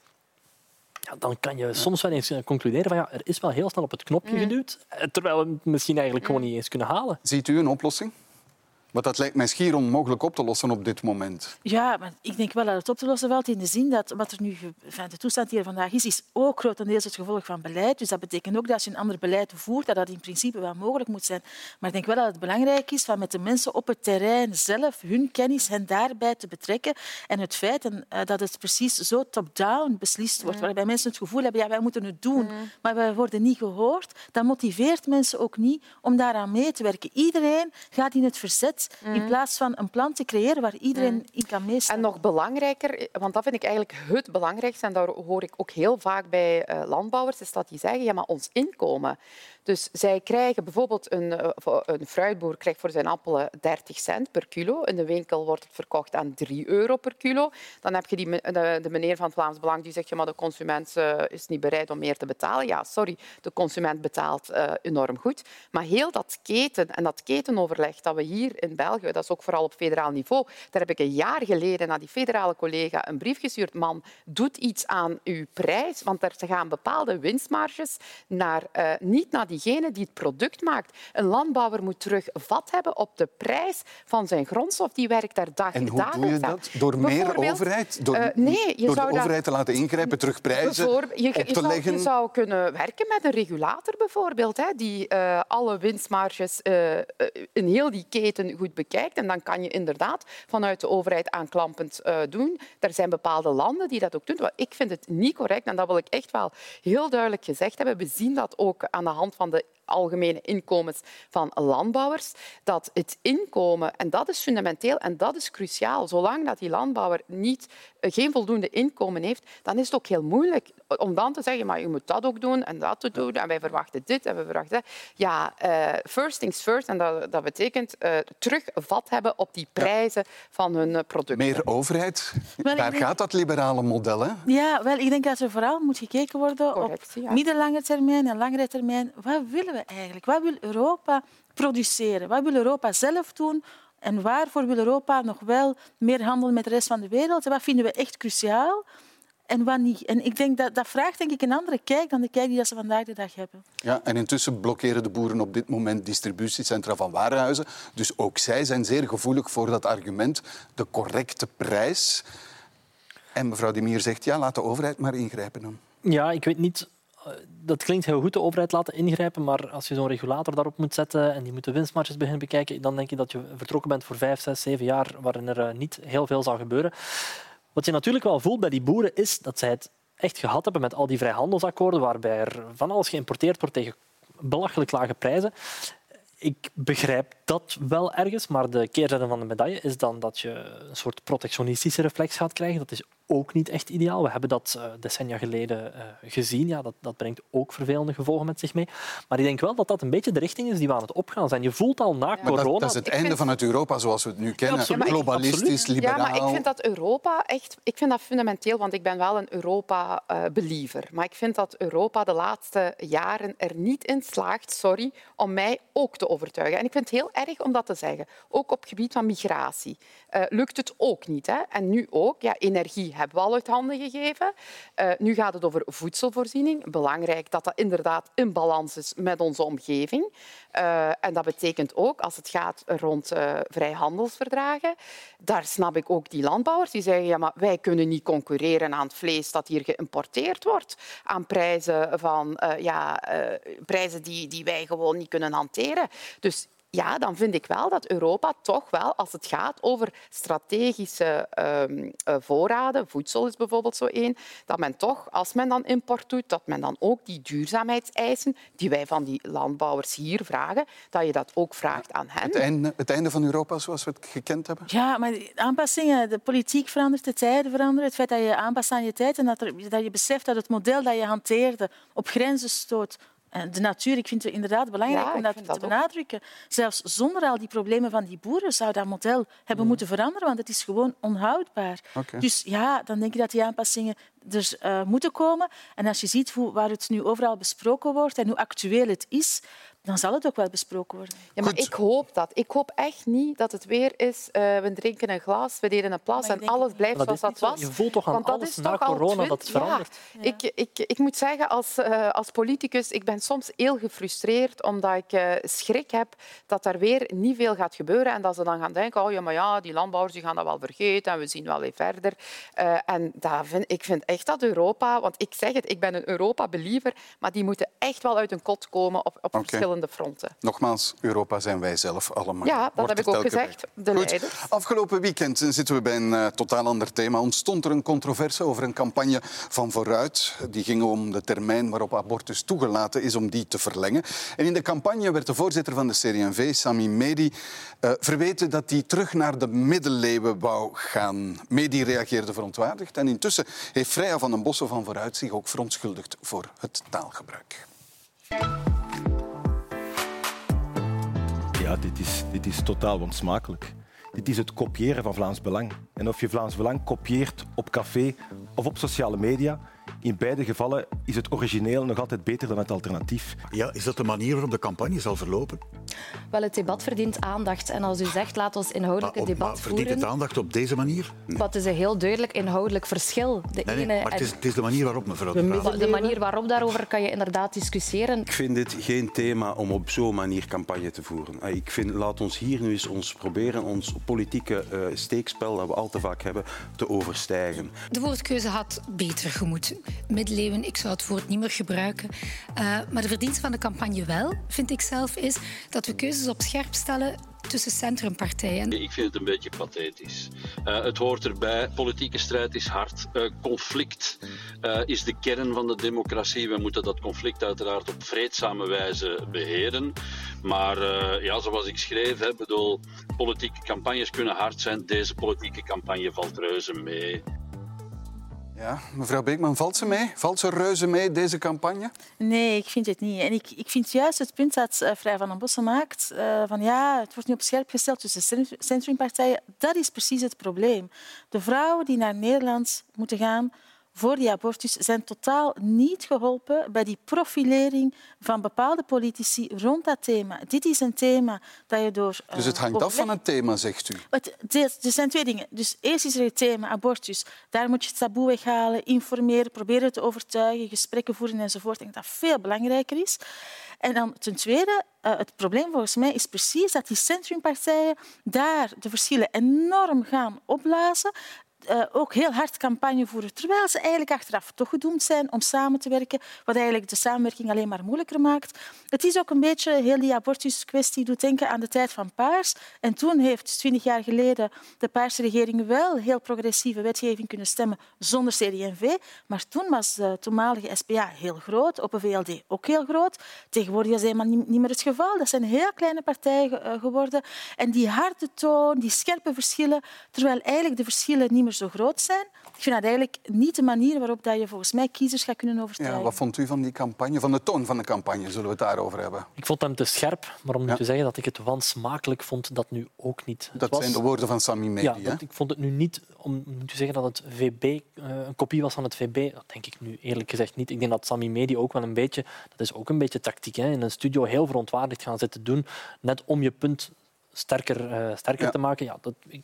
ja, dan kan je soms wel eens concluderen van ja, er is wel heel snel op het knopje geduwd, eh, terwijl we het misschien eigenlijk gewoon niet eens kunnen halen. Ziet u een oplossing? Want dat lijkt mij schier onmogelijk op te lossen op dit moment. Ja, maar ik denk wel dat het op te lossen valt in de zin dat wat er nu, de toestand die er vandaag is, is ook grotendeels het gevolg van beleid. Dus dat betekent ook dat als je een ander beleid voert, dat dat in principe wel mogelijk moet zijn. Maar ik denk wel dat het belangrijk is van met de mensen op het terrein zelf hun kennis hen daarbij te betrekken. En het feit en, eh, dat het precies zo top-down beslist wordt, waarbij mensen het gevoel hebben, ja, wij moeten het doen, maar wij worden niet gehoord, dat motiveert mensen ook niet om daaraan mee te werken. Iedereen gaat in het verzet in plaats van een plan te creëren waar iedereen in kan meestaan. En nog belangrijker, want dat vind ik eigenlijk het belangrijkste, en daar hoor ik ook heel vaak bij eh, landbouwers, is dat die zeggen, ja, maar ons inkomen. Dus zij krijgen bijvoorbeeld een, eh, voor- een fruitboer krijgt voor zijn appelen 30 cent per kilo. In de winkel wordt het verkocht aan 3 euro per kilo. Dan heb je die, me- de, meneer van Vlaams Belang die zegt maar de consument eh, is niet bereid om meer te betalen. Ja, sorry, de consument betaalt eh, enorm goed. Maar heel dat keten en dat ketenoverleg dat we hier in België, dat is ook vooral op federaal niveau, daar heb ik een jaar geleden naar die federale collega een brief gestuurd. Man, doet iets aan uw prijs, want er gaan bepaalde winstmarges naar, eh, niet naar diegene die het product maakt. Een landbouwer moet terug vat hebben op de prijs van zijn grondstof. Die werkt daar dag En hoe doe je dat? Door meer overheid? Door, eh, nee, je door de zou overheid te laten ingrijpen, terug prijzen je, op je te zou, leggen? je zou kunnen werken met een regulator bijvoorbeeld, hè, die eh, alle winstmarges eh, in heel die keten goed bekijkt. En dan kan je inderdaad vanuit de overheid aanklampend doen. Er zijn bepaalde landen die dat ook doen. Maar ik vind het niet correct en dat wil ik echt wel heel duidelijk gezegd hebben. We zien dat ook aan de hand van de algemene inkomens van landbouwers, dat het inkomen, en dat is fundamenteel en dat is cruciaal, zolang dat die landbouwer niet, eh, geen voldoende inkomen heeft, dan is het ook heel moeilijk om dan te zeggen, maar je moet dat ook doen en dat te doen en wij verwachten dit en we verwachten dat. Ja, eh, first things first, en dat, dat betekent eh, terug vat hebben op die prijzen van hun producten. Meer overheid? Wel, Daar denk- gaat dat liberale model. Hè? Ja, wel, ik denk dat er vooral moet gekeken worden Correct, op ja. middellange termijn en langere termijn. Wat willen we eigenlijk? Wat wil Europa produceren? Wat wil Europa zelf doen En waarvoor wil Europa nog wel meer handelen met de rest van de wereld? En wat vinden we echt cruciaal? En wat niet? En ik denk dat, dat vraagt denk ik, een andere kijk dan de kijk die dat ze vandaag de dag hebben. Ja, en intussen blokkeren de boeren op dit moment distributiecentra van warenhuizen. Dus ook zij zijn zeer gevoelig voor dat argument, de correcte prijs. En mevrouw De Mier zegt, ja, laat de overheid maar ingrijpen dan. Ja, ik weet niet dat klinkt heel goed, de overheid laten ingrijpen, maar als je zo'n regulator daarop moet zetten en die moet de beginnen bekijken, dan denk je dat je vertrokken bent voor vijf, zes, zeven jaar waarin er eh, niet heel veel zal gebeuren. Wat je natuurlijk wel voelt bij die boeren is dat zij het echt gehad hebben met al die vrijhandelsakkoorden waarbij er van alles geïmporteerd wordt tegen belachelijk lage prijzen. Ik begrijp dat wel ergens, maar de keerzijde van de medaille is dan dat je een soort protectionistische reflex gaat krijgen. Dat is ook niet echt ideaal. We hebben dat uh, decennia geleden uh, gezien. Ja, dat, dat brengt ook vervelende gevolgen met zich mee. Maar ik denk wel dat dat een beetje de richting is die we aan het opgaan zijn. Je voelt al na Ja, corona... dat, dat is het einde vind- van het Europa zoals we het nu kennen. Ja, Globalistisch, liberaal. Ja, maar ik vind dat Europa echt... Ik vind dat fundamenteel, want ik ben wel een Europa-believer. maar ik vind dat Europa de laatste jaren er niet in slaagt, sorry, om mij ook te overtuigen. En ik vind het heel erg om dat te zeggen. Ook op het gebied van migratie. eh, lukt het ook niet. Hè? En nu ook. Ja, energie hebben we al uit handen gegeven. Eh, nu gaat het over voedselvoorziening. Belangrijk dat dat inderdaad in balans is met onze omgeving. Eh, en dat betekent ook, als het gaat rond vrijhandelsverdragen, daar snap ik ook die landbouwers die zeggen ja, maar wij kunnen niet concurreren aan het vlees dat hier geïmporteerd wordt, aan prijzen, van, ja, prijzen die, die wij gewoon niet kunnen hanteren. Dus ja, dan vind ik wel dat Europa toch wel, als het gaat over strategische ehm, eh, voorraden, voedsel is bijvoorbeeld zo één, dat men toch, als men dan import doet, dat men dan ook die duurzaamheidseisen die wij van die landbouwers hier vragen, dat je dat ook vraagt aan hen. Het einde, het einde van Europa zoals we het gekend hebben? Ja, maar die aanpassingen, de politiek verandert, de tijden veranderen. Het feit dat je aanpast aan je tijd en dat, er, dat je beseft dat het model dat je hanteerde op grenzen stoot. De natuur, ik vind het inderdaad belangrijk Ja, om dat te ook. benadrukken. Zelfs zonder al die problemen van die boeren zou dat model hebben moeten veranderen, want het is gewoon onhoudbaar. Dus ja, dan denk ik dat die aanpassingen er eh, moeten komen. En als je ziet hoe, waar het nu overal besproken wordt en hoe actueel het is, dan zal het ook wel besproken worden. Ja, maar ik hoop dat. Ik hoop echt niet dat het weer is. eh, we drinken een glas, we deden een plas en alles blijft dat zoals dat was. Je voelt toch aan Want dat alles is na toch al corona twint- dat het verandert. Ja. Ik, ik, ik moet zeggen, als, eh, als politicus, ik ben soms heel gefrustreerd omdat ik eh, schrik heb dat er weer niet veel gaat gebeuren en dat ze dan gaan denken, oh ja, maar ja, die landbouwers die gaan dat wel vergeten en we zien wel even verder. Eh, en dat vind, ik vind echt dat Europa, want ik zeg het, ik ben een Europa-believer, maar die moeten echt wel uit een kot komen op, op verschillende fronten. Nogmaals, Europa zijn wij zelf allemaal. Ja, dat Wordt heb ik ook gezegd. De Goed. leiders. Afgelopen weekend zitten we bij een eh, totaal ander thema. Ontstond er een controverse over een campagne van Vooruit. Die ging om de termijn waarop abortus toegelaten is, om die te verlengen. En in de campagne werd de voorzitter van de CD&V, Sami Medi, eh, verweten dat hij terug naar de middeleeuwen wou gaan. Medi reageerde verontwaardigd. En intussen heeft Freya van den Bossen van Vooruit zich ook verontschuldigd voor het taalgebruik. Ja, dit is, dit is totaal onsmakelijk. Dit is het kopiëren van Vlaams Belang. En of je Vlaams Belang kopieert op café of op sociale media, in beide gevallen is het origineel nog altijd beter dan het alternatief. Ja, is dat de manier waarop de campagne zal verlopen? Wel, het debat verdient aandacht. En als u zegt, laat ons inhoudelijk Maar, een op- maar debat verdient het voeren. aandacht op deze manier? Wat is een heel duidelijk inhoudelijk verschil. De, Nee, nee, ene maar het is, het de manier waarop, mevrouw de Graaf. de manier waarop daarover kan je inderdaad discussiëren. Ik vind dit geen thema om op zo'n manier campagne te voeren. Eh, Ik vind, laat ons hier nu eens ons proberen ons politieke eh, steekspel dat we al te vaak hebben te overstijgen. De woordkeuze had beter gemoeten. Middeleeuwen, ik zou het woord niet meer gebruiken. Eh, maar de verdienste van de campagne wel, vind ik zelf, is dat we keuzes op scherp stellen tussen centrumpartijen. Ik vind het een beetje pathetisch. Eh, het hoort erbij. Politieke strijd is hard. Eh, conflict is de kern van de democratie. We moeten dat conflict uiteraard op vreedzame wijze beheren. Maar ja, zoals ik schreef, hè, bedoel, politieke campagnes kunnen hard zijn. Deze politieke campagne valt reuze mee. Ja, mevrouw Beekman, valt ze mee? Valt ze reuze mee, deze campagne? Nee, ik vind het niet. En ik, ik vind juist het punt dat uh, Vrij van den Bossen maakt, uh, van ja, het wordt nu op scherp gesteld tussen centrumpartijen, dat is precies het probleem. De vrouwen die naar Nederland moeten gaan voor die abortus zijn totaal niet geholpen bij die profilering van bepaalde politici rond dat thema. Dit is een thema dat je door... Dus het uh, hangt af van het thema, zegt u. er zijn twee dingen. Dus eerst is er het thema abortus. Daar moet je het taboe weghalen, informeren, proberen te overtuigen, gesprekken voeren enzovoort. Ik denk dat dat veel belangrijker is. En dan ten tweede, eh, het probleem volgens mij is precies dat die centrumpartijen daar de verschillen enorm gaan opblazen. Eh, ook heel hard campagne voeren, terwijl ze eigenlijk achteraf toch gedoemd zijn om samen te werken, wat eigenlijk de samenwerking alleen maar moeilijker maakt. Het is ook een beetje, heel die abortuskwestie doet denken aan de tijd van Paars. En toen heeft, dus twintig jaar geleden, de Paarse regering wel heel progressieve wetgeving kunnen stemmen zonder CD&V. Maar toen was de toenmalige SPA heel groot, Open VLD ook heel groot. Tegenwoordig is dat helemaal niet meer het geval. Dat zijn heel kleine partijen eh, geworden. En die harde toon, die scherpe verschillen, terwijl eigenlijk de verschillen niet meer zo groot zijn. Ik vind dat eigenlijk niet de manier waarop dat je volgens mij kiezers gaat kunnen overtuigen. Ja, wat vond u van die campagne, van de toon van de campagne? Zullen we het daarover hebben? Ik vond hem te scherp, maar om nu te zeggen dat ik het wansmakelijk vond, dat nu ook niet. Dat was- zijn de woorden van Sami Medi. Ja, dat- ik vond het nu niet om nu te zeggen dat het VB eh, een kopie was van het VB. Dat denk ik nu eerlijk gezegd niet. Ik denk dat Sami Medi ook wel een beetje, dat is ook een beetje tactiek, hè, in een studio heel verontwaardigd gaan zitten doen, net om je punt sterker, eh, sterker Ja. te maken. Ja, dat, ik,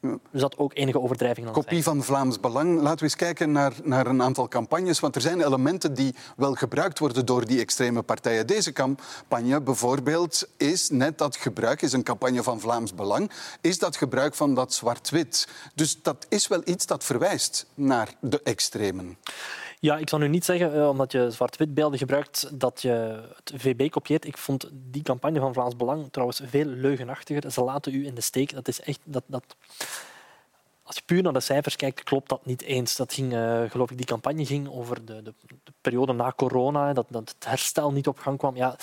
er zat ook enige overdrijving aan. Kopie van Vlaams Belang. Laten we eens kijken naar, naar een aantal campagnes. Want er zijn elementen die wel gebruikt worden door die extreme partijen. Deze campagne bijvoorbeeld is net dat gebruik, is een campagne van Vlaams Belang, is dat gebruik van dat zwart-wit. Dus dat is wel iets dat verwijst naar de extremen. Ja, ik zal nu niet zeggen, eh, omdat je zwart-wit beelden gebruikt, dat je het VB kopieert. Ik vond die campagne van Vlaams Belang trouwens veel leugenachtiger. Ze laten u in de steek. Dat is echt... Dat, dat... Als je puur naar de cijfers kijkt, klopt dat niet eens. Dat ging, eh, geloof ik, die campagne ging over de, de, de periode na corona, dat, dat het herstel niet op gang kwam. Ja,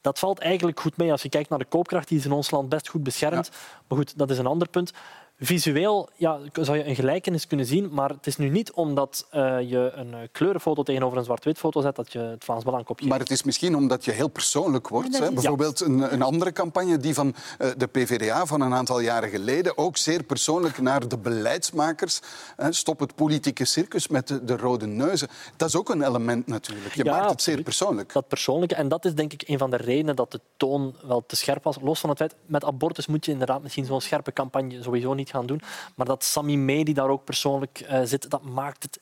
dat valt eigenlijk goed mee als je kijkt naar de koopkracht. Die is in ons land best goed beschermd. Maar goed, dat is een ander punt. Visueel ja, zou je een gelijkenis kunnen zien, maar het is nu niet omdat eh, je een eh, kleurenfoto tegenover een zwart-wit foto zet dat je het Vlaams Belang kopieert. Maar het is misschien omdat je heel persoonlijk wordt. Hè? Bijvoorbeeld een, een andere campagne, die van eh, de PvdA van een aantal jaren geleden, ook zeer persoonlijk naar de beleidsmakers. Hè? Stop het politieke circus met de, de rode neuzen. Dat is ook een element natuurlijk. Je Ja, maakt het zeer persoonlijk. Dat persoonlijke. En dat is denk ik een van de redenen dat de toon wel te scherp was. Los van het feit, met abortus moet je inderdaad misschien zo'n scherpe campagne sowieso niet gaan doen. Maar dat Sami Medi daar ook persoonlijk eh, zit, dat maakt het...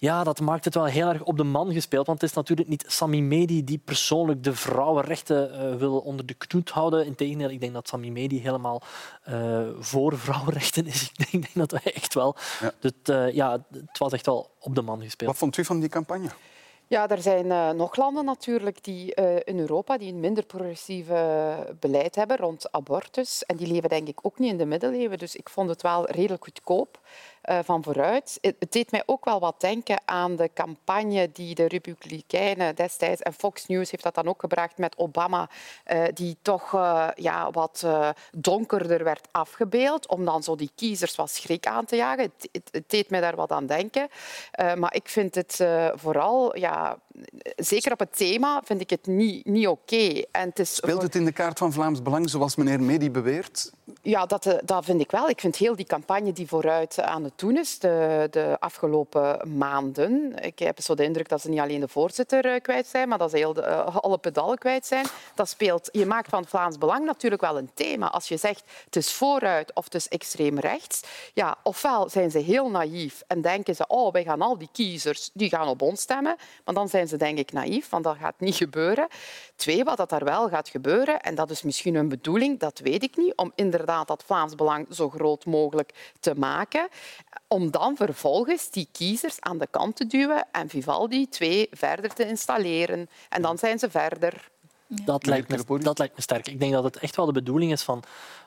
Ja, dat maakt het wel heel erg op de man gespeeld. Want het is natuurlijk niet Sami Medi die persoonlijk de vrouwenrechten eh, wil onder de knoet houden. Integendeel, ik denk dat Sami Medi helemaal eh, voor vrouwenrechten is. [LAUGHS] Ik denk, denk dat hij echt wel... Dus, ja, het was echt wel op de man gespeeld. Wat vond u van die campagne? Ja, er zijn eh, nog landen natuurlijk die, eh, in Europa die een minder progressief beleid hebben rond abortus. En die leven denk ik ook niet in de middeleeuwen. Dus ik vond het wel redelijk goedkoop van vooruit. Het, deed mij ook wel wat denken aan de campagne die de Republikeinen destijds... En Fox News heeft dat dan ook gebracht met Obama, eh, die toch eh, ja, wat eh, donkerder werd afgebeeld, om dan zo die kiezers wat schrik aan te jagen. Het, het, het deed mij daar wat aan denken. Eh, maar ik vind het eh, vooral... Ja, zeker op het thema vind ik het niet, niet oké. En het is Speelt het in de kaart van Vlaams Belang, zoals meneer Medi beweert? ja, dat, eh, dat vind ik wel. Ik vind heel die campagne die vooruit aan het doen is de, de afgelopen maanden. Ik heb zo de indruk dat ze niet alleen de voorzitter eh, kwijt zijn, maar dat ze heel de, eh, alle pedalen kwijt zijn. Dat speelt, je maakt van Vlaams Belang natuurlijk wel een thema. Als je zegt het is vooruit of het is extreem rechts, ja, ofwel zijn ze heel naïef en denken ze oh, wij gaan al die kiezers die gaan op ons stemmen, maar dan zijn ze denk ik naïef, want dat gaat niet gebeuren. Twee, wat dat daar wel gaat gebeuren, en dat is misschien hun bedoeling, dat weet ik niet, om inderdaad dat Vlaams Belang zo groot mogelijk te maken, om dan vervolgens die kiezers aan de kant te duwen en Vivaldi 2 verder te installeren. En dan zijn ze verder. Dat lijkt, me, dat lijkt me sterk. Ik denk dat het echt wel de bedoeling is van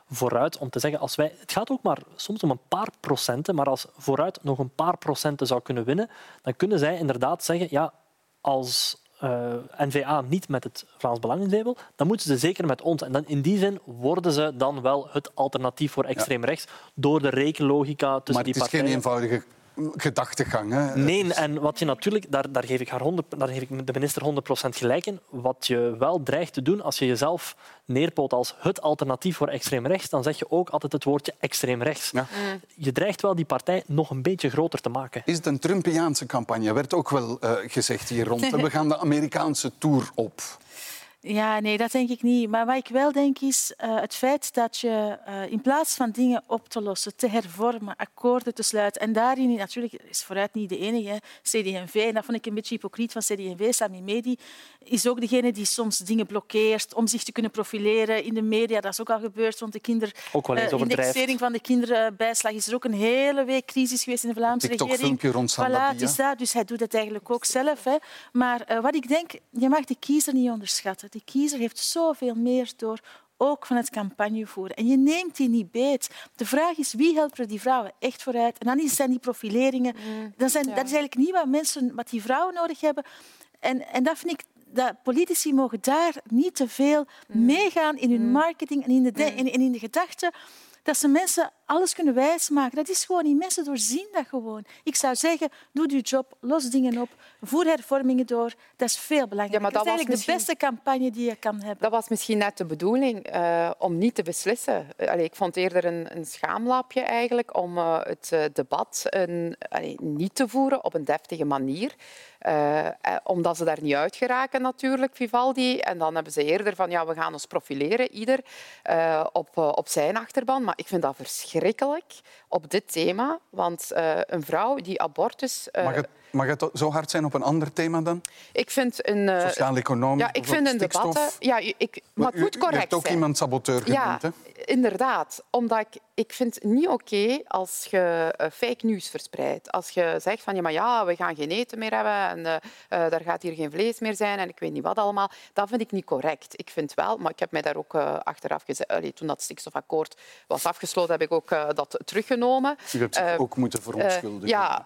vooruit om te zeggen, als wij, het gaat ook maar soms om een paar procenten, maar als vooruit nog een paar procenten zou kunnen winnen, dan kunnen zij inderdaad zeggen, ja, als eh, N-VA niet met het Vlaams Belang in zee wil, dan moeten ze zeker met ons. En dan, in die zin worden ze dan wel het alternatief voor extreem rechts door de rekenlogica tussen Maar die het is partijen. geen eenvoudige gedachtegang. Hè? Nee, en wat je natuurlijk, daar, daar, geef ik haar 100, daar geef ik de minister 100% gelijk in. Wat je wel dreigt te doen als je jezelf neerpoot als het alternatief voor extreem rechts, dan zeg je ook altijd het woordje extreem rechts. Ja. Je dreigt wel die partij nog een beetje groter te maken. Is het een Trumpiaanse campagne? Werd ook wel uh, gezegd hier rond. [LAUGHS] We gaan de Amerikaanse tour op. Ja, nee, dat denk ik niet. Maar wat ik wel denk is uh, het feit dat je uh, in plaats van dingen op te lossen, te hervormen, akkoorden te sluiten, en daarin natuurlijk is vooruit niet de enige, CD&V, en dat vond ik een beetje hypocriet van CD&V, Sami Medi, is ook degene die soms dingen blokkeert om zich te kunnen profileren in de media. Dat is ook al gebeurd rond de kinderindexering uh, van de kinderbijslag. Is er ook een hele week crisis geweest in de Vlaamse regering. rond voilà, is dat. Dus hij doet het eigenlijk ook zelf. Hè. Maar uh, wat ik denk, je mag de kiezer niet onderschatten. De kiezer heeft zoveel meer door ook van het campagnevoeren. En je neemt die niet beet. De vraag is, wie helpt die vrouwen echt vooruit? En dan zijn die profileringen... Mm, dat, zijn, ja. dat is eigenlijk niet wat, mensen, wat die vrouwen nodig hebben. En, en dat vind ik dat politici mogen daar niet te veel meegaan in hun marketing en in de, en in de gedachten dat ze mensen alles kunnen wijsmaken. Dat is gewoon niet. Mensen doorzien dat gewoon. Ik zou zeggen, doe je job, los dingen op, voer hervormingen door. Dat is veel belangrijker. Ja, maar dat, dat is eigenlijk misschien... de beste campagne die je kan hebben. Dat was misschien net de bedoeling, uh, om niet te beslissen. Allee, ik vond eerder een, een schaamlapje eigenlijk om uh, het uh, debat een, allee, niet te voeren op een deftige manier. Uh, omdat ze daar niet uit geraken natuurlijk, Vivaldi. En dan hebben ze eerder van ja, we gaan ons profileren, ieder uh, op, uh, op zijn achterban. Maar ik vind dat verschrikkelijk op dit thema. Want een vrouw die abortus... Mag het, mag het zo hard zijn op een ander thema dan? Ik vind een... Sociaal-economisch Ja, ik vind een debat... Ja, ik, maar, maar het moet correct zijn. Je hebt ook zijn. iemand saboteur genoemd, ja, hè? Inderdaad, omdat ik, ik vind het niet oké okay als je uh, fake news verspreidt. Als je zegt van ja, maar ja, we gaan geen eten meer hebben en uh, daar gaat hier geen vlees meer zijn en ik weet niet wat allemaal. Dat vind ik niet correct. Ik vind wel, maar ik heb mij daar ook achteraf gezegd, allee, toen dat stikstofakkoord was afgesloten, heb ik ook dat teruggenomen. U hebt zich ook moeten verontschuldigen. ja,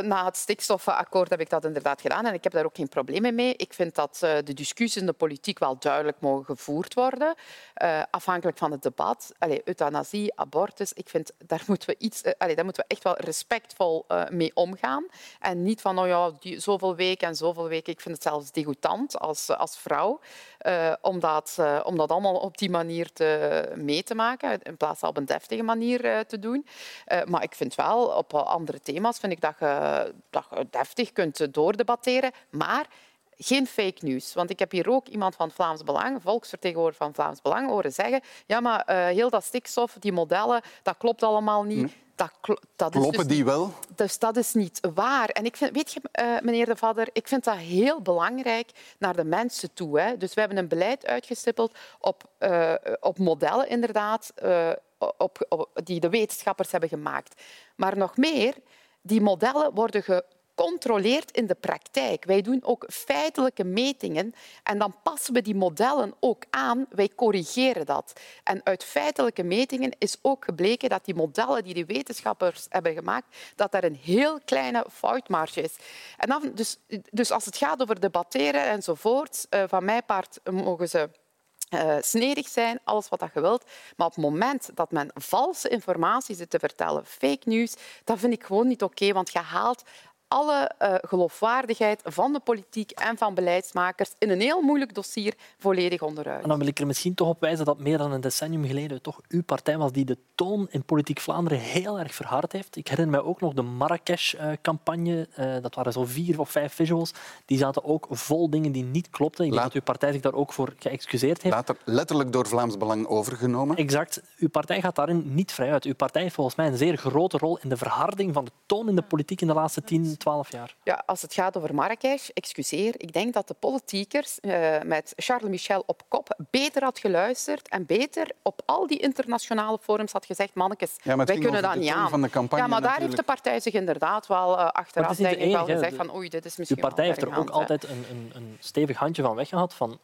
na het stikstofakkoord heb ik dat inderdaad gedaan en ik heb daar ook geen problemen mee. Ik vind dat de discussies in de politiek wel duidelijk mogen gevoerd worden, afhankelijk van het debat. Allee, euthanasie, abortus, ik vind daar moeten we, iets, allee, daar moeten we echt wel respectvol uh, mee omgaan. En niet van oh ja, die, zoveel weken en zoveel weken. Ik vind het zelfs degoutant als, als vrouw uh, om, dat, uh, om dat allemaal op die manier te, mee te maken, in plaats van op een deftige manier te doen. maar ik vind wel, op andere thema's vind ik dat je, dat je deftig kunt doordebatteren. Maar geen fake news. Want ik heb hier ook iemand van Vlaams Belang, volksvertegenwoordiger van Vlaams Belang, horen zeggen ja, maar uh, heel dat stikstof, die modellen, dat klopt allemaal niet. Nee. Dat, kl dat Kloppen dus die wel? Dus dat is niet waar. En ik vind, weet je, uh, meneer De Vadder, ik vind dat heel belangrijk naar de mensen toe. Hè. Dus we hebben een beleid uitgestippeld op, uh, op modellen, inderdaad, op, op, die de wetenschappers hebben gemaakt. Maar nog meer, die modellen worden ge controleert in de praktijk. Wij doen ook feitelijke metingen en dan passen we die modellen ook aan. Wij corrigeren dat. En uit feitelijke metingen is ook gebleken dat die modellen die de wetenschappers hebben gemaakt, dat daar een heel kleine foutmarge is. En dus, dus als het gaat over debatteren enzovoort, uh, van mijn part mogen ze uh, snedig zijn, alles wat je wilt. Maar op het moment dat men valse informatie zit te vertellen, fake news, dat vind ik gewoon niet oké, want je haalt alle uh, geloofwaardigheid van de politiek en van beleidsmakers in een heel moeilijk dossier volledig onderuit. En dan wil ik er misschien toch op wijzen dat meer dan een decennium geleden toch uw partij was die de toon in politiek Vlaanderen heel erg verhard heeft. Ik herinner mij ook nog de Marrakesh-campagne. Uh, dat waren zo vier of vijf visuals. Die zaten ook vol dingen die niet klopten. Ik denk dat uw partij zich daar ook voor geëxcuseerd heeft. Later letterlijk door Vlaams Belang overgenomen. Exact. Uw partij gaat daarin niet vrij uit. Uw partij heeft volgens mij een zeer grote rol in de verharding van de toon in de politiek in de laatste tien 12 jaar. Ja, als het gaat over Marrakesh, excuseer, ik denk dat de politiekers uh, met Charles Michel op kop beter had geluisterd en beter op al die internationale forums had gezegd, mannetjes, ja, wij kunnen dat niet aan. Van de campagne, ja, maar daar natuurlijk. heeft de partij zich inderdaad wel uh, achteraf denk ik, wel gezegd van oei, dit is misschien Uw partij wel heeft er ook altijd een, een, een stevig handje van weggehad van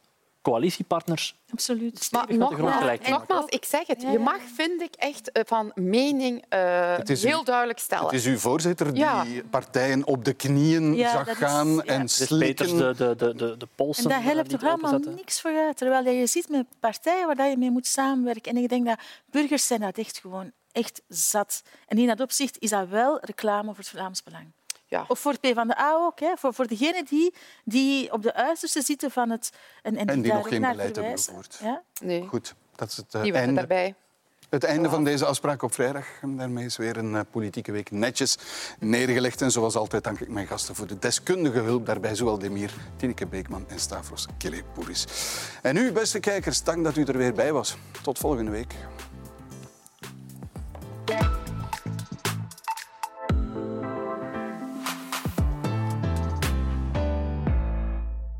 coalitiepartners. Absoluut. Maar nogmaals, nogmaals, ik zeg het, je mag, vind ik, echt van mening uh, heel u, duidelijk stellen. Het is uw voorzitter die ja. partijen op de knieën ja, zag gaan is, en slikken. De, de, de, de, de polsen en dat helpt toch helemaal niks vooruit. Terwijl je ziet met partijen waar je mee moet samenwerken. En ik denk dat burgers zijn dat echt gewoon echt zat. En in dat opzicht is dat wel reclame voor het Vlaams Belang. Ja. Of voor het PvdA ook, hè. Voor, voor degenen die, die op de uiterste zitten van het... En, En die nog geen beleid hebben gevoerd. Ja? Nee, Goed, dat is het eh, die waren einde. daarbij. Het einde van deze afspraak op vrijdag. En daarmee is weer een eh, politieke week netjes neergelegd. En zoals altijd dank ik mijn gasten voor de deskundige hulp daarbij. Zowel Demir, Tineke Beekman en Stavros Kelipouris. En u, beste kijkers, dank dat u er weer bij was. Tot volgende week.